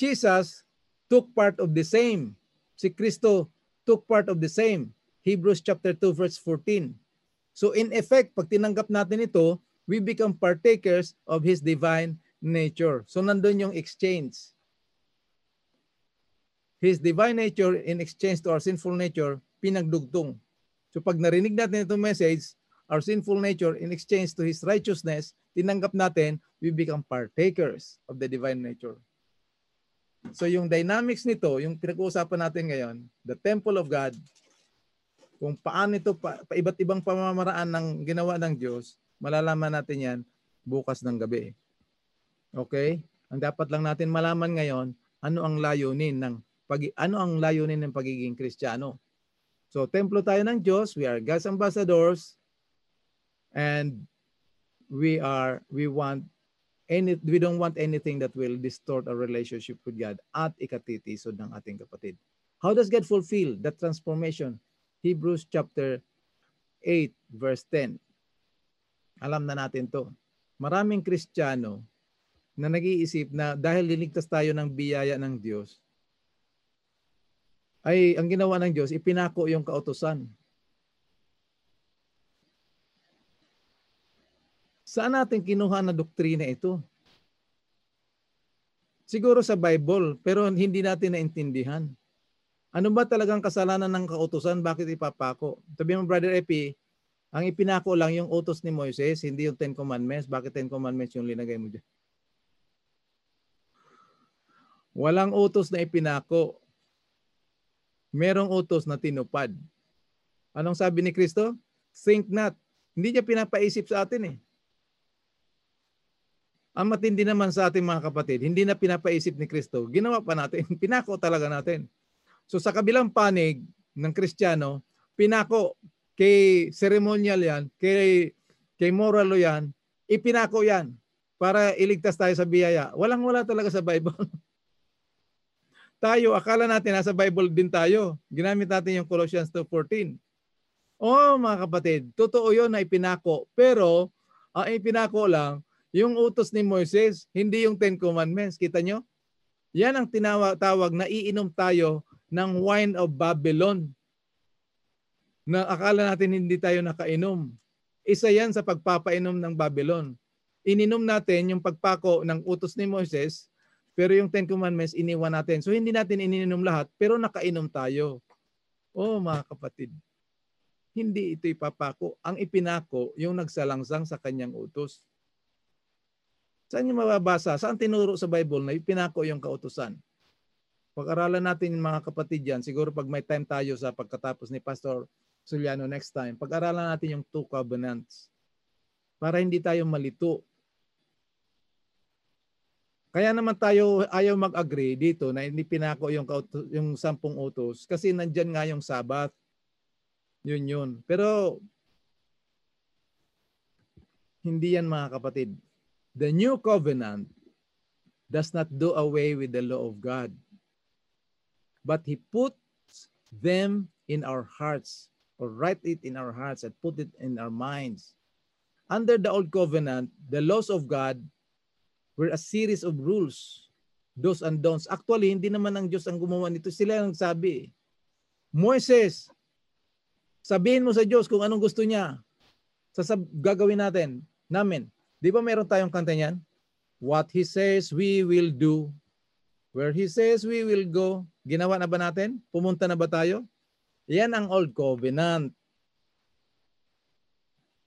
Jesus took part of the same. Si Kristo took part of the same. Hebrews chapter 2 verse 14. So in effect, pag tinanggap natin ito, we become partakers of His divine nature. So nandun yung exchange. His divine nature in exchange to our sinful nature, pinagdugtong. So pag narinig natin itong message, our sinful nature in exchange to His righteousness, tinanggap natin, we become partakers of the divine nature. So yung dynamics nito, yung pinag-uusapan natin ngayon, the temple of God, kung paano ito, pa, pa iba't ibang pamamaraan ng ginawa ng Diyos, malalaman natin yan bukas ng gabi. Okay? Ang dapat lang natin malaman ngayon, ano ang layunin ng pag ano ang layunin ng pagiging Kristiyano. So, templo tayo ng Diyos, we are God's ambassadors, and we are we want any we don't want anything that will distort our relationship with God at ikatitisod ng ating kapatid. How does God fulfill that transformation? Hebrews chapter 8 verse 10. Alam na natin to. Maraming Kristiyano na nag-iisip na dahil liligtas tayo ng biyaya ng Diyos, ay ang ginawa ng Diyos, ipinako yung kautosan. Saan natin kinuha na doktrina ito? Siguro sa Bible, pero hindi natin naintindihan. Ano ba talagang kasalanan ng kautusan? Bakit ipapako? Sabi mo, Brother Epi, ang ipinako lang yung utos ni Moises, hindi yung Ten Commandments. Bakit Ten Commandments yung linagay mo dyan? Walang utos na ipinako. Merong utos na tinupad. Anong sabi ni Kristo? Think not. Hindi niya pinapaisip sa atin eh. Ang matindi naman sa ating mga kapatid, hindi na pinapaisip ni Kristo, ginawa pa natin, pinako talaga natin. So sa kabilang panig ng Kristiyano, pinako kay ceremonial yan, kay, kay moral yan, ipinako yan para iligtas tayo sa biyaya. Walang wala talaga sa Bible. tayo, akala natin nasa Bible din tayo. Ginamit natin yung Colossians 2.14. Oh mga kapatid, totoo yon na ipinako. Pero ang ipinako lang, yung utos ni Moises, hindi yung Ten Commandments. Kita nyo? Yan ang tinawag na iinom tayo ng wine of Babylon. Na akala natin hindi tayo nakainom. Isa yan sa pagpapainom ng Babylon. Ininom natin yung pagpako ng utos ni Moses, pero yung Ten Commandments iniwan natin. So hindi natin ininom lahat, pero nakainom tayo. Oh mga kapatid, hindi ito ipapako. Ang ipinako, yung nagsalangsang sa kanyang utos. Saan yung mababasa? Saan tinuro sa Bible na ipinako yung kautusan? Pag-aralan natin mga kapatid yan, siguro pag may time tayo sa pagkatapos ni Pastor Suliano next time, pag-aralan natin yung two covenants para hindi tayo malito. Kaya naman tayo ayaw mag-agree dito na hindi pinako yung, yung sampung utos kasi nandyan nga yung Sabbath. Yun yun. Pero hindi yan mga kapatid. The new covenant does not do away with the law of God, but He puts them in our hearts, or write it in our hearts and put it in our minds. Under the old covenant, the laws of God were a series of rules, do's and don'ts. Actually, hindi naman ang Diyos ang gumawa nito. Sila ang sabi. Moises, sabihin mo sa Diyos kung anong gusto niya. Sasab gagawin natin, namin. Di ba meron tayong kanta niyan? What He says we will do. Where He says we will go. Ginawa na ba natin? Pumunta na ba tayo? Yan ang Old Covenant.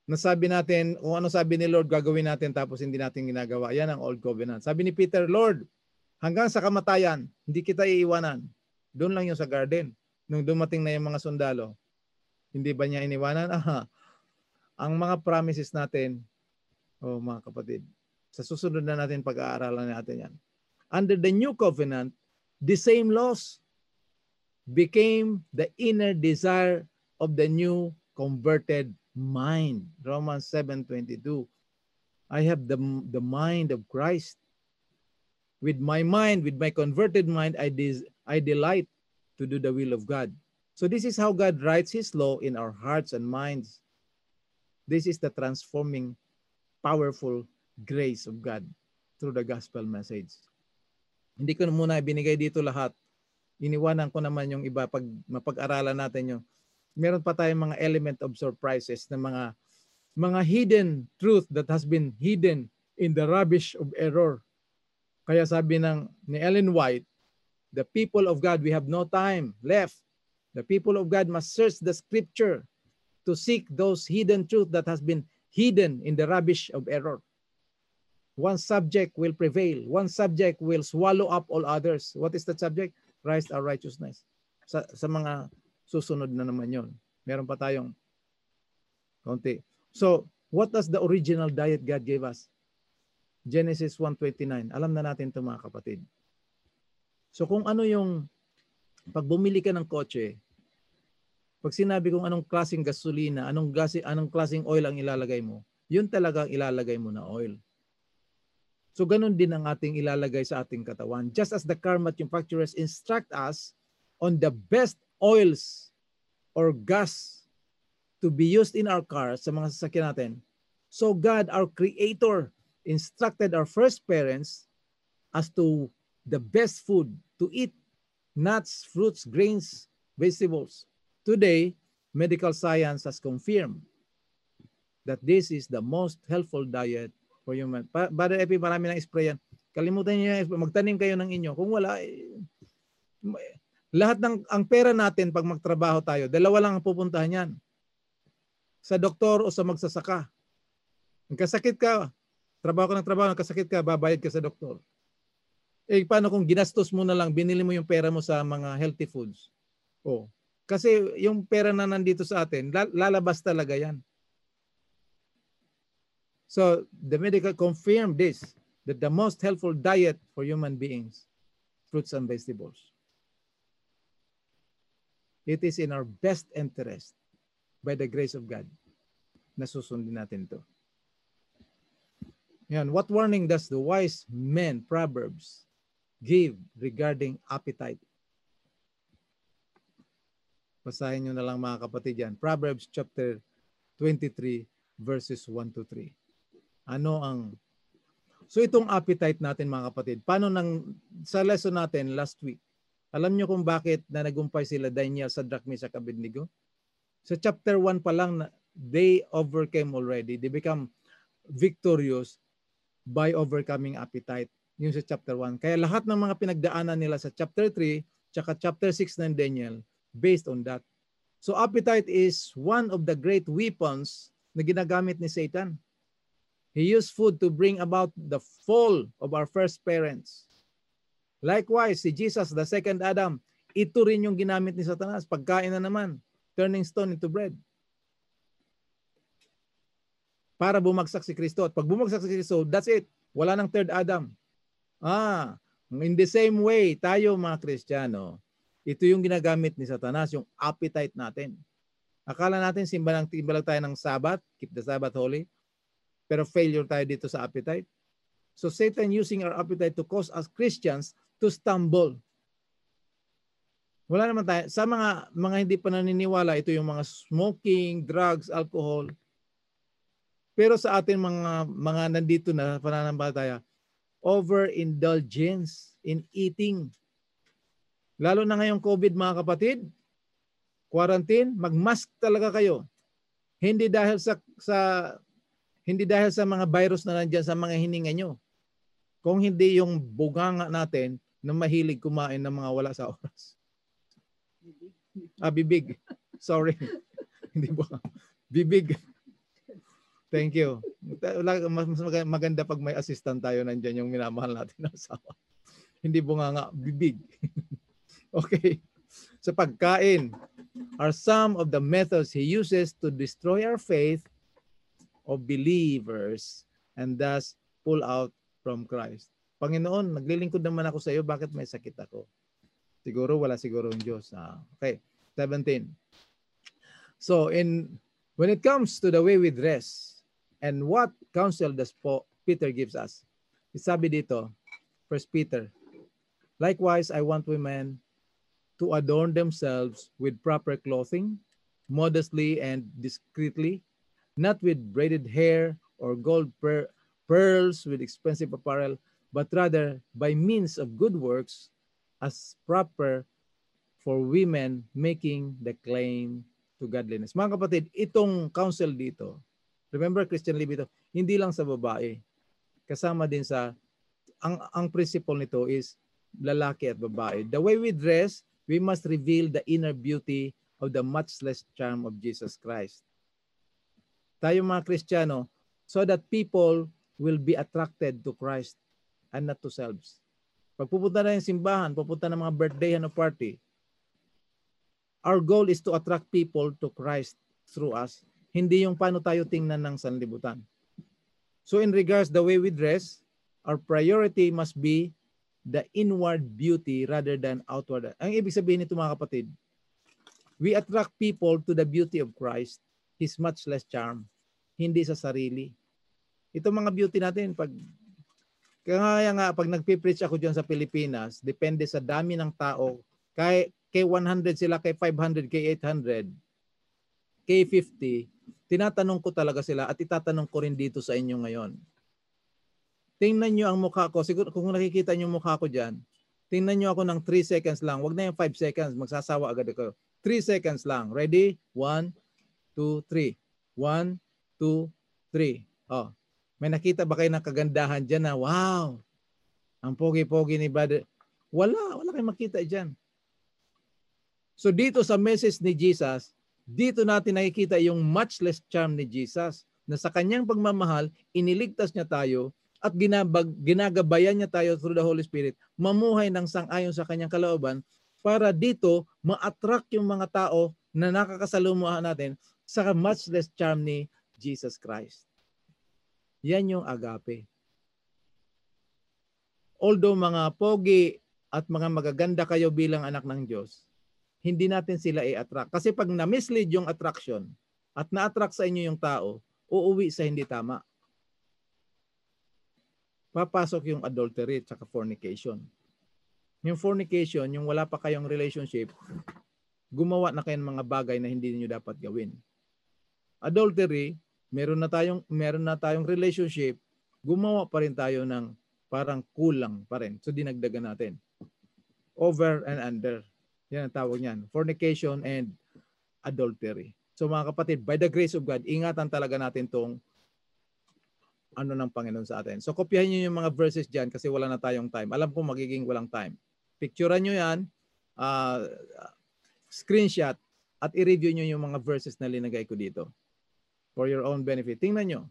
Nasabi natin, kung ano sabi ni Lord, gagawin natin tapos hindi natin ginagawa. Yan ang Old Covenant. Sabi ni Peter, Lord, hanggang sa kamatayan, hindi kita iiwanan. Doon lang yung sa garden. Nung dumating na yung mga sundalo, hindi ba niya iniwanan? Aha. Ang mga promises natin, Oh, mga kapatid. Sa susunod na natin pag-aaralan natin yan. Under the new covenant, the same laws became the inner desire of the new converted mind. Romans 7:22. I have the, the mind of Christ. With my mind, with my converted mind, I, des- I delight to do the will of God. So this is how God writes his law in our hearts and minds. This is the transforming powerful grace of God through the gospel message. Hindi ko muna binigay dito lahat. Iniwanan ko naman yung iba pag mapag-aralan natin yung meron pa tayong mga element of surprises na mga mga hidden truth that has been hidden in the rubbish of error. Kaya sabi ng ni Ellen White, the people of God, we have no time left. The people of God must search the scripture to seek those hidden truth that has been hidden in the rubbish of error. One subject will prevail. One subject will swallow up all others. What is that subject? Christ our righteousness. Sa, sa mga susunod na naman yon. Meron pa tayong konti. So, what does the original diet God gave us? Genesis 1.29. Alam na natin ito mga kapatid. So kung ano yung, pag bumili ka ng kotse, pag sinabi kong anong klaseng gasolina, anong, gasi, anong klaseng oil ang ilalagay mo, yun talaga ang ilalagay mo na oil. So ganun din ang ating ilalagay sa ating katawan. Just as the car manufacturers instruct us on the best oils or gas to be used in our car sa mga sasakyan natin, so God, our Creator, instructed our first parents as to the best food to eat, nuts, fruits, grains, vegetables. Today, medical science has confirmed that this is the most helpful diet for human. Pa Brother Epi, marami nang spray yan. Kalimutan niyo magtanim kayo ng inyo. Kung wala, eh, lahat ng ang pera natin pag magtrabaho tayo, dalawa lang ang pupuntahan yan. Sa doktor o sa magsasaka. Nagkasakit ka, trabaho ka ng trabaho, nagkasakit ka, babayad ka sa doktor. Eh, paano kung ginastos mo na lang, binili mo yung pera mo sa mga healthy foods? Oh, kasi yung pera na nandito sa atin, lalabas talaga yan. So the medical confirmed this, that the most helpful diet for human beings, fruits and vegetables. It is in our best interest by the grace of God na susundin natin to. Yan, what warning does the wise men, Proverbs, give regarding appetite? Basahin nyo na lang mga kapatid yan. Proverbs chapter 23 verses 1 to 3. Ano ang So itong appetite natin mga kapatid, paano nang sa lesson natin last week, alam niyo kung bakit na nagumpay sila Daniel sa Meshach, Abednego? Sa chapter 1 pa lang, they overcame already. They become victorious by overcoming appetite. Yung sa chapter 1. Kaya lahat ng mga pinagdaanan nila sa chapter 3, tsaka chapter 6 ng Daniel, based on that. So appetite is one of the great weapons na ginagamit ni Satan He used food to bring about the fall of our first parents. Likewise, si Jesus, the second Adam, ito rin yung ginamit ni Satanas. Pagkain na naman, turning stone into bread. Para bumagsak si Kristo. At pag bumagsak si Kristo, that's it. Wala nang third Adam. Ah, in the same way, tayo mga Kristiyano, ito yung ginagamit ni Satanas, yung appetite natin. Akala natin simba lang, simba tayo ng Sabbath, keep the Sabbath holy. Pero failure tayo dito sa appetite. So Satan using our appetite to cause us Christians to stumble. Wala naman tayo. Sa mga mga hindi pa naniniwala, ito yung mga smoking, drugs, alcohol. Pero sa atin mga mga nandito na pananampalataya, overindulgence in eating. Lalo na ngayong COVID mga kapatid, quarantine, magmask talaga kayo. Hindi dahil sa sa hindi dahil sa mga virus na nandiyan sa mga hininga nyo. Kung hindi yung buganga natin na mahilig kumain ng mga wala sa oras. Ah, bibig. Sorry. hindi po. Bibig. Thank you. Mas maganda pag may assistant tayo nandiyan yung minamahal natin na asawa. Hindi bunganga, bibig. okay. Sa pagkain are some of the methods he uses to destroy our faith of believers and thus pull out from Christ. Panginoon, naglilingkod naman ako sa iyo, bakit may sakit ako? Siguro wala siguro yung Diyos. Ah, okay, 17. So in when it comes to the way we dress and what counsel does Peter gives us, sabi dito, First Peter, likewise I want women to adorn themselves with proper clothing, modestly and discreetly, not with braided hair or gold per pearls with expensive apparel, but rather by means of good works as proper for women making the claim to godliness. Mga kapatid, itong counsel dito, remember Christian Libito, hindi lang sa babae. Kasama din sa, ang, ang principle nito is lalaki at babae. The way we dress, we must reveal the inner beauty of the matchless charm of Jesus Christ tayo mga Kristiyano, so that people will be attracted to Christ and not to selves. Pag pupunta na yung simbahan, pupunta na mga birthday ano party, our goal is to attract people to Christ through us. Hindi yung paano tayo tingnan ng sanlibutan. So in regards the way we dress, our priority must be the inward beauty rather than outward. Ang ibig sabihin nito mga kapatid, we attract people to the beauty of Christ, His much less charm hindi sa sarili. Ito mga beauty natin, pag kaya nga pag nagpi-preach ako diyan sa Pilipinas, depende sa dami ng tao, kay kay 100 sila, kay 500, kay 800, kay 50, tinatanong ko talaga sila at itatanong ko rin dito sa inyo ngayon. Tingnan niyo ang mukha ko. Siguro kung nakikita niyo mukha ko diyan, tingnan niyo ako ng 3 seconds lang. Wag na yung 5 seconds, magsasawa agad ako. 3 seconds lang. Ready? 1 2 3. 1 2, 3. Oh, may nakita ba kayo ng kagandahan dyan na, wow, ang pogi-pogi ni Brother. Wala, wala kayong makita dyan. So dito sa message ni Jesus, dito natin nakikita yung matchless charm ni Jesus na sa kanyang pagmamahal, iniligtas niya tayo at ginabag, ginagabayan niya tayo through the Holy Spirit, mamuhay ng sang-ayon sa kanyang kalooban para dito ma-attract yung mga tao na nakakasalumuhan natin sa matchless charm ni Jesus Christ. Yan yung agape. Although mga pogi at mga magaganda kayo bilang anak ng Diyos, hindi natin sila i-attract. Kasi pag na-mislead yung attraction at na-attract sa inyo yung tao, uuwi sa hindi tama. Papasok yung adultery at saka fornication. Yung fornication, yung wala pa kayong relationship, gumawa na kayo ng mga bagay na hindi niyo dapat gawin. Adultery, meron na tayong meron na tayong relationship gumawa pa rin tayo ng parang kulang pa rin. So dinagdagan natin. Over and under. Yan ang tawag niyan. Fornication and adultery. So mga kapatid, by the grace of God, ingatan talaga natin tong ano ng Panginoon sa atin. So kopyahin niyo yung mga verses diyan kasi wala na tayong time. Alam ko magiging walang time. Picturean niyo yan, uh, screenshot, at i-review niyo yung mga verses na linagay ko dito for your own benefit. Tingnan niyo.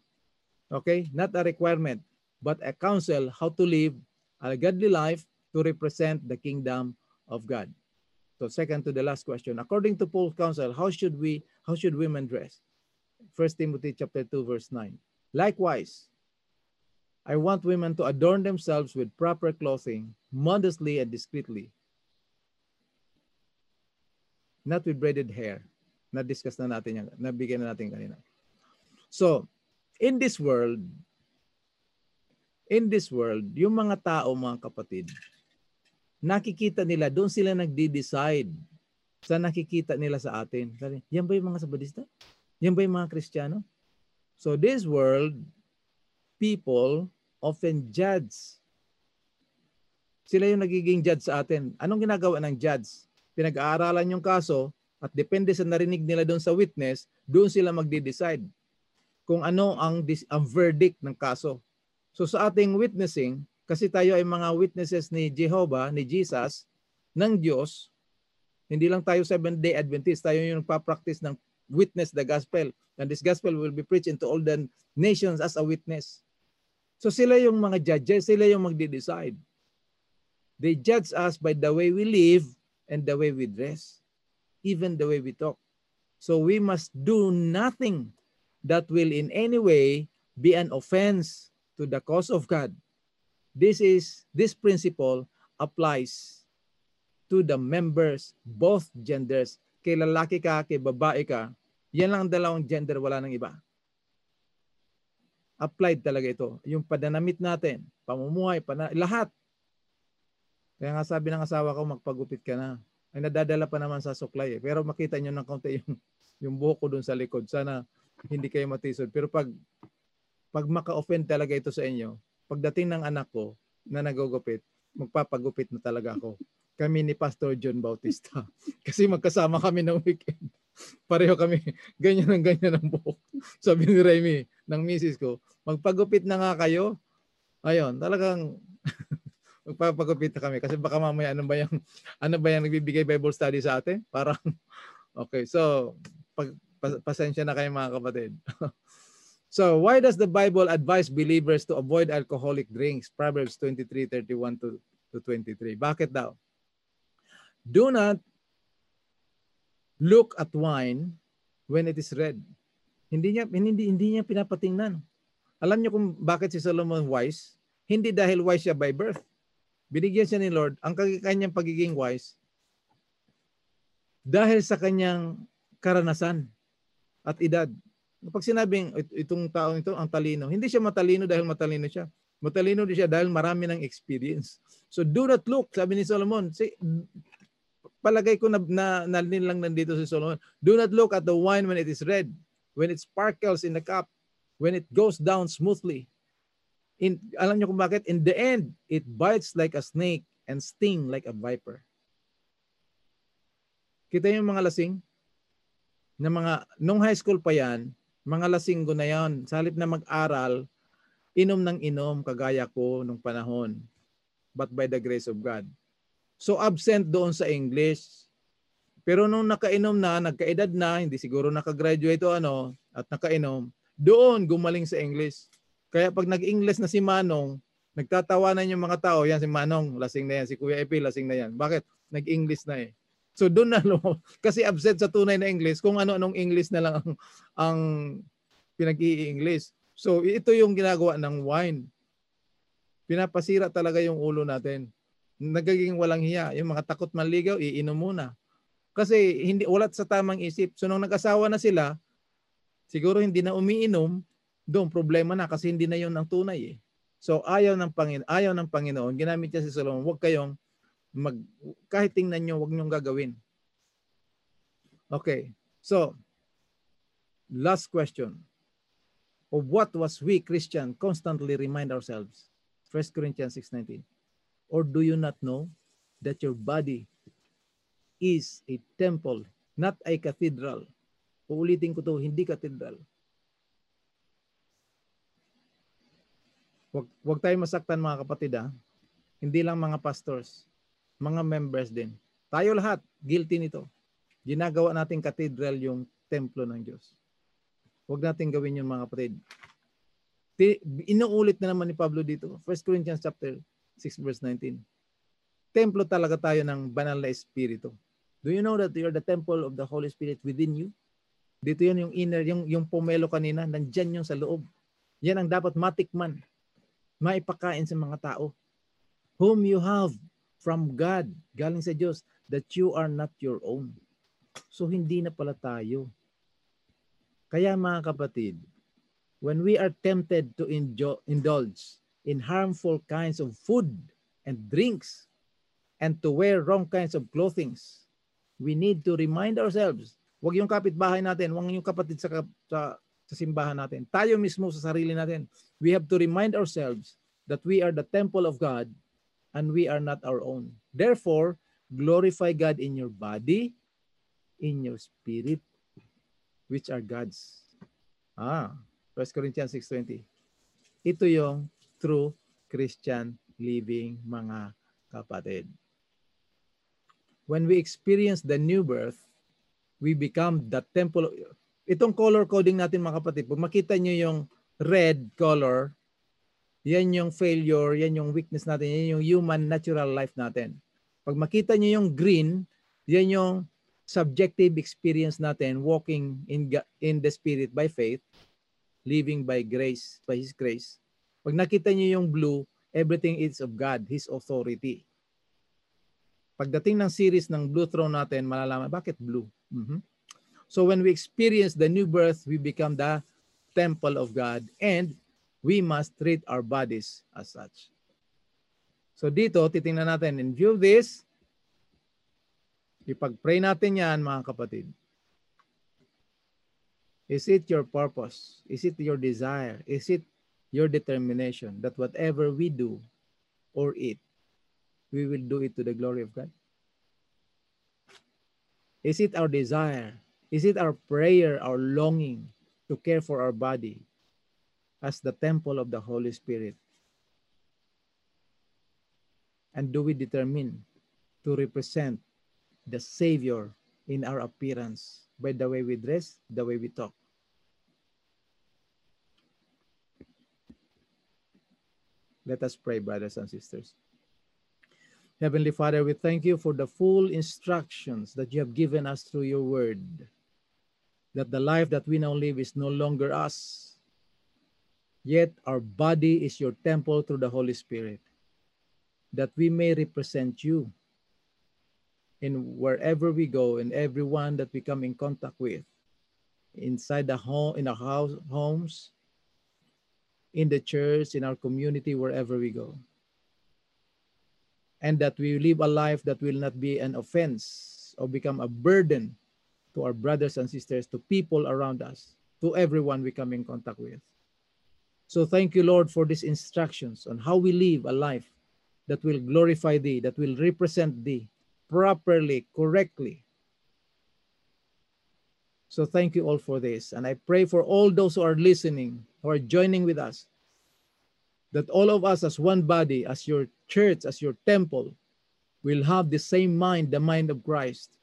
Okay? Not a requirement, but a counsel how to live a godly life to represent the kingdom of God. So second to the last question, according to Paul's counsel, how should we how should women dress? 1 Timothy chapter 2 verse 9. Likewise, I want women to adorn themselves with proper clothing, modestly and discreetly. Not with braided hair. Na-discuss na natin yan. Nabigyan na natin kanina. So, in this world, in this world, yung mga tao, mga kapatid, nakikita nila, doon sila nagde-decide sa nakikita nila sa atin. Yan ba yung mga sabadista? Yan ba yung mga kristyano? So this world, people often judge. Sila yung nagiging judge sa atin. Anong ginagawa ng judge? Pinag-aaralan yung kaso at depende sa narinig nila doon sa witness, doon sila magde-decide kung ano ang, ang verdict ng kaso. So sa ating witnessing, kasi tayo ay mga witnesses ni Jehovah, ni Jesus, ng Diyos, hindi lang tayo seven-day Adventist, tayo yung nagpa-practice ng witness the gospel. And this gospel will be preached into all the nations as a witness. So sila yung mga judges, sila yung magde-decide. They judge us by the way we live and the way we dress, even the way we talk. So we must do nothing that will in any way be an offense to the cause of God. This is this principle applies to the members both genders. Kay lalaki ka, kay babae ka, yan lang ang dalawang gender, wala nang iba applied talaga ito. Yung padanamit natin, pamumuhay, pana, lahat. Kaya nga sabi ng asawa ko, magpagupit ka na. Ay nadadala pa naman sa suklay eh. Pero makita nyo ng kaunti yung, yung buhok ko dun sa likod. Sana hindi kayo matisod. Pero pag, pag maka-offend talaga ito sa inyo, pagdating ng anak ko na nagugupit, magpapagupit na talaga ako. Kami ni Pastor John Bautista. Kasi magkasama kami ng weekend. Pareho kami, ganyan ang ganyan ang buhok. Sabi ni Remy, ng misis ko, magpagupit na nga kayo. Ayun, talagang magpapagupit na kami kasi baka mamaya ano ba yung ano ba yung nagbibigay Bible study sa atin? Parang okay, so pag, pasensya na kayo mga kapatid. so, why does the Bible advise believers to avoid alcoholic drinks? Proverbs 23:31 to to 23. Bakit daw? Do not look at wine when it is red. Hindi niya hindi hindi niya pinapatingnan. Alam niyo kung bakit si Solomon wise? Hindi dahil wise siya by birth. Binigyan siya ni Lord ang kanyang pagiging wise dahil sa kanyang karanasan at edad. Kapag sinabing itong taong ito ang talino, hindi siya matalino dahil matalino siya. Matalino din siya dahil marami ng experience. So do not look, sabi ni Solomon, say, palagay ko na, na, na lang nandito si Solomon. Do not look at the wine when it is red, when it sparkles in the cup, when it goes down smoothly. In, alam niyo kung bakit? In the end, it bites like a snake and sting like a viper. Kita yung mga lasing? Na mga, nung high school pa yan, mga lasinggo na yan. Sa halip na mag-aral, inom ng inom kagaya ko nung panahon. But by the grace of God. So absent doon sa English. Pero nung nakainom na, nagkaedad na, hindi siguro nakagraduate o ano, at nakainom, doon gumaling sa English. Kaya pag nag-English na si Manong, nagtatawanan yung mga tao, yan si Manong, lasing na yan, si Kuya Epi, lasing na yan. Bakit? Nag-English na eh. So doon na kasi absent sa tunay na English kung ano-anong English na lang ang, ang pinag-i-English. So ito yung ginagawa ng wine. Pinapasira talaga yung ulo natin nagiging walang hiya. Yung mga takot manligaw, iinom muna. Kasi hindi walat sa tamang isip. So nung nag-asawa na sila, siguro hindi na umiinom, doon problema na kasi hindi na 'yon ang tunay eh. So ayaw ng Panginoon, ayaw ng Panginoon, ginamit niya si Solomon, huwag kayong mag kahit tingnan niyo, huwag niyo gagawin. Okay. So last question. of what was we Christian constantly remind ourselves. 1 Corinthians 6.19 Or do you not know that your body is a temple, not a cathedral? Uulitin ko to, hindi cathedral. Wag, wag tayo masaktan mga kapatid ha. Hindi lang mga pastors, mga members din. Tayo lahat, guilty nito. Ginagawa natin cathedral yung templo ng Diyos. Huwag natin gawin yun mga kapatid. Inuulit na naman ni Pablo dito. 1 Corinthians chapter 6 verse 19. Templo talaga tayo ng banal na espiritu. Do you know that you're the temple of the Holy Spirit within you? Dito yan yung inner, yung, yung pomelo kanina, nandyan yung sa loob. Yan ang dapat matikman, maipakain sa mga tao. Whom you have from God, galing sa Diyos, that you are not your own. So hindi na pala tayo. Kaya mga kapatid, when we are tempted to indulge in harmful kinds of food and drinks and to wear wrong kinds of clothing, we need to remind ourselves, wag yung kapitbahay natin, wag yung kapatid sa, sa, sa simbahan natin. Tayo mismo sa sarili natin. We have to remind ourselves that we are the temple of God and we are not our own. Therefore, glorify God in your body, in your spirit, which are God's. Ah, 1 Corinthians 6.20. Ito yung true Christian living mga kapatid. When we experience the new birth, we become the temple. Itong color coding natin mga kapatid, pag makita nyo yung red color, yan yung failure, yan yung weakness natin, yan yung human natural life natin. Pag makita nyo yung green, yan yung subjective experience natin walking in in the spirit by faith, living by grace, by his grace. Pag nakita niyo yung blue, everything is of God, his authority. Pagdating ng series ng blue throne natin, malalaman bakit blue. Mm-hmm. So when we experience the new birth, we become the temple of God and we must treat our bodies as such. So dito, titingnan natin, in view of this, Ipag-pray natin yan mga kapatid. Is it your purpose? Is it your desire? Is it your determination that whatever we do or eat, we will do it to the glory of God? Is it our desire? Is it our prayer, our longing to care for our body as the temple of the Holy Spirit? And do we determine to represent the Savior in our appearance by the way we dress, the way we talk. Let us pray, brothers and sisters. Heavenly Father, we thank you for the full instructions that you have given us through your word. That the life that we now live is no longer us, yet our body is your temple through the Holy Spirit. That we may represent you in wherever we go and everyone that we come in contact with inside the home in our house homes in the church in our community wherever we go and that we live a life that will not be an offense or become a burden to our brothers and sisters to people around us to everyone we come in contact with so thank you lord for these instructions on how we live a life that will glorify thee that will represent thee properly, correctly. So thank you all for this. And I pray for all those who are listening, who are joining with us, that all of us as one body, as your church, as your temple, will have the same mind, the mind of Christ.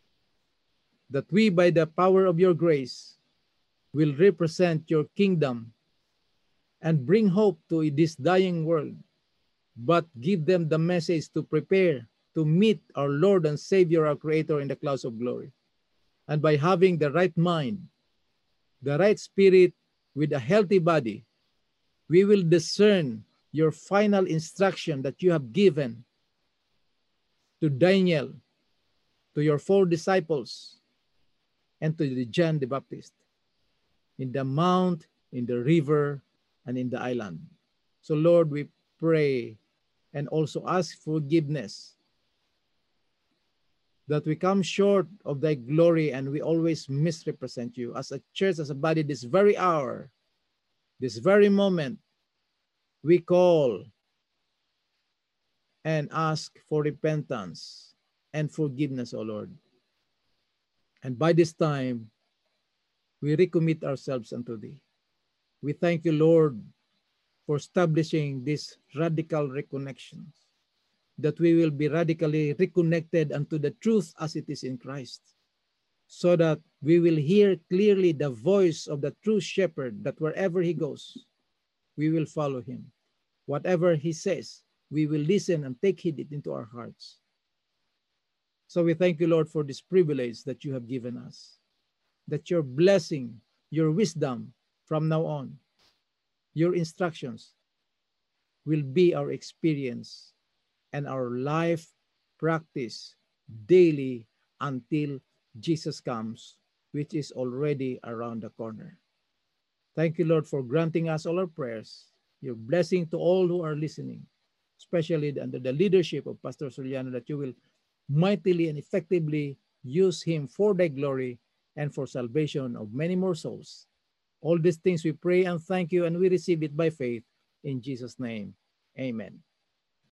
That we, by the power of your grace, will represent your kingdom and bring hope to this dying world, but give them the message to prepare to meet our Lord and Savior, our Creator, in the clouds of glory. And by having the right mind, the right spirit with a healthy body, we will discern your final instruction that you have given to Daniel, to your four disciples, and to John the Baptist in the mount, in the river, and in the island. So, Lord, we pray and also ask forgiveness that we come short of thy glory and we always misrepresent you as a church, as a body this very hour. this very moment, we call and ask for repentance and forgiveness, O Lord. And by this time, we recommit ourselves unto Thee. We thank you, Lord, for establishing these radical reconnections, that we will be radically reconnected unto the truth as it is in Christ, so that we will hear clearly the voice of the true shepherd, that wherever he goes, we will follow him. Whatever he says, we will listen and take heed it into our hearts. So we thank you, Lord, for this privilege that you have given us, that your blessing, your wisdom from now on, your instructions will be our experience and our life practice daily until Jesus comes, which is already around the corner. Thank you, Lord, for granting us all our prayers, your blessing to all who are listening especially under the leadership of Pastor Soliano, that you will mightily and effectively use him for thy glory and for salvation of many more souls. All these things we pray and thank you, and we receive it by faith in Jesus' name. Amen.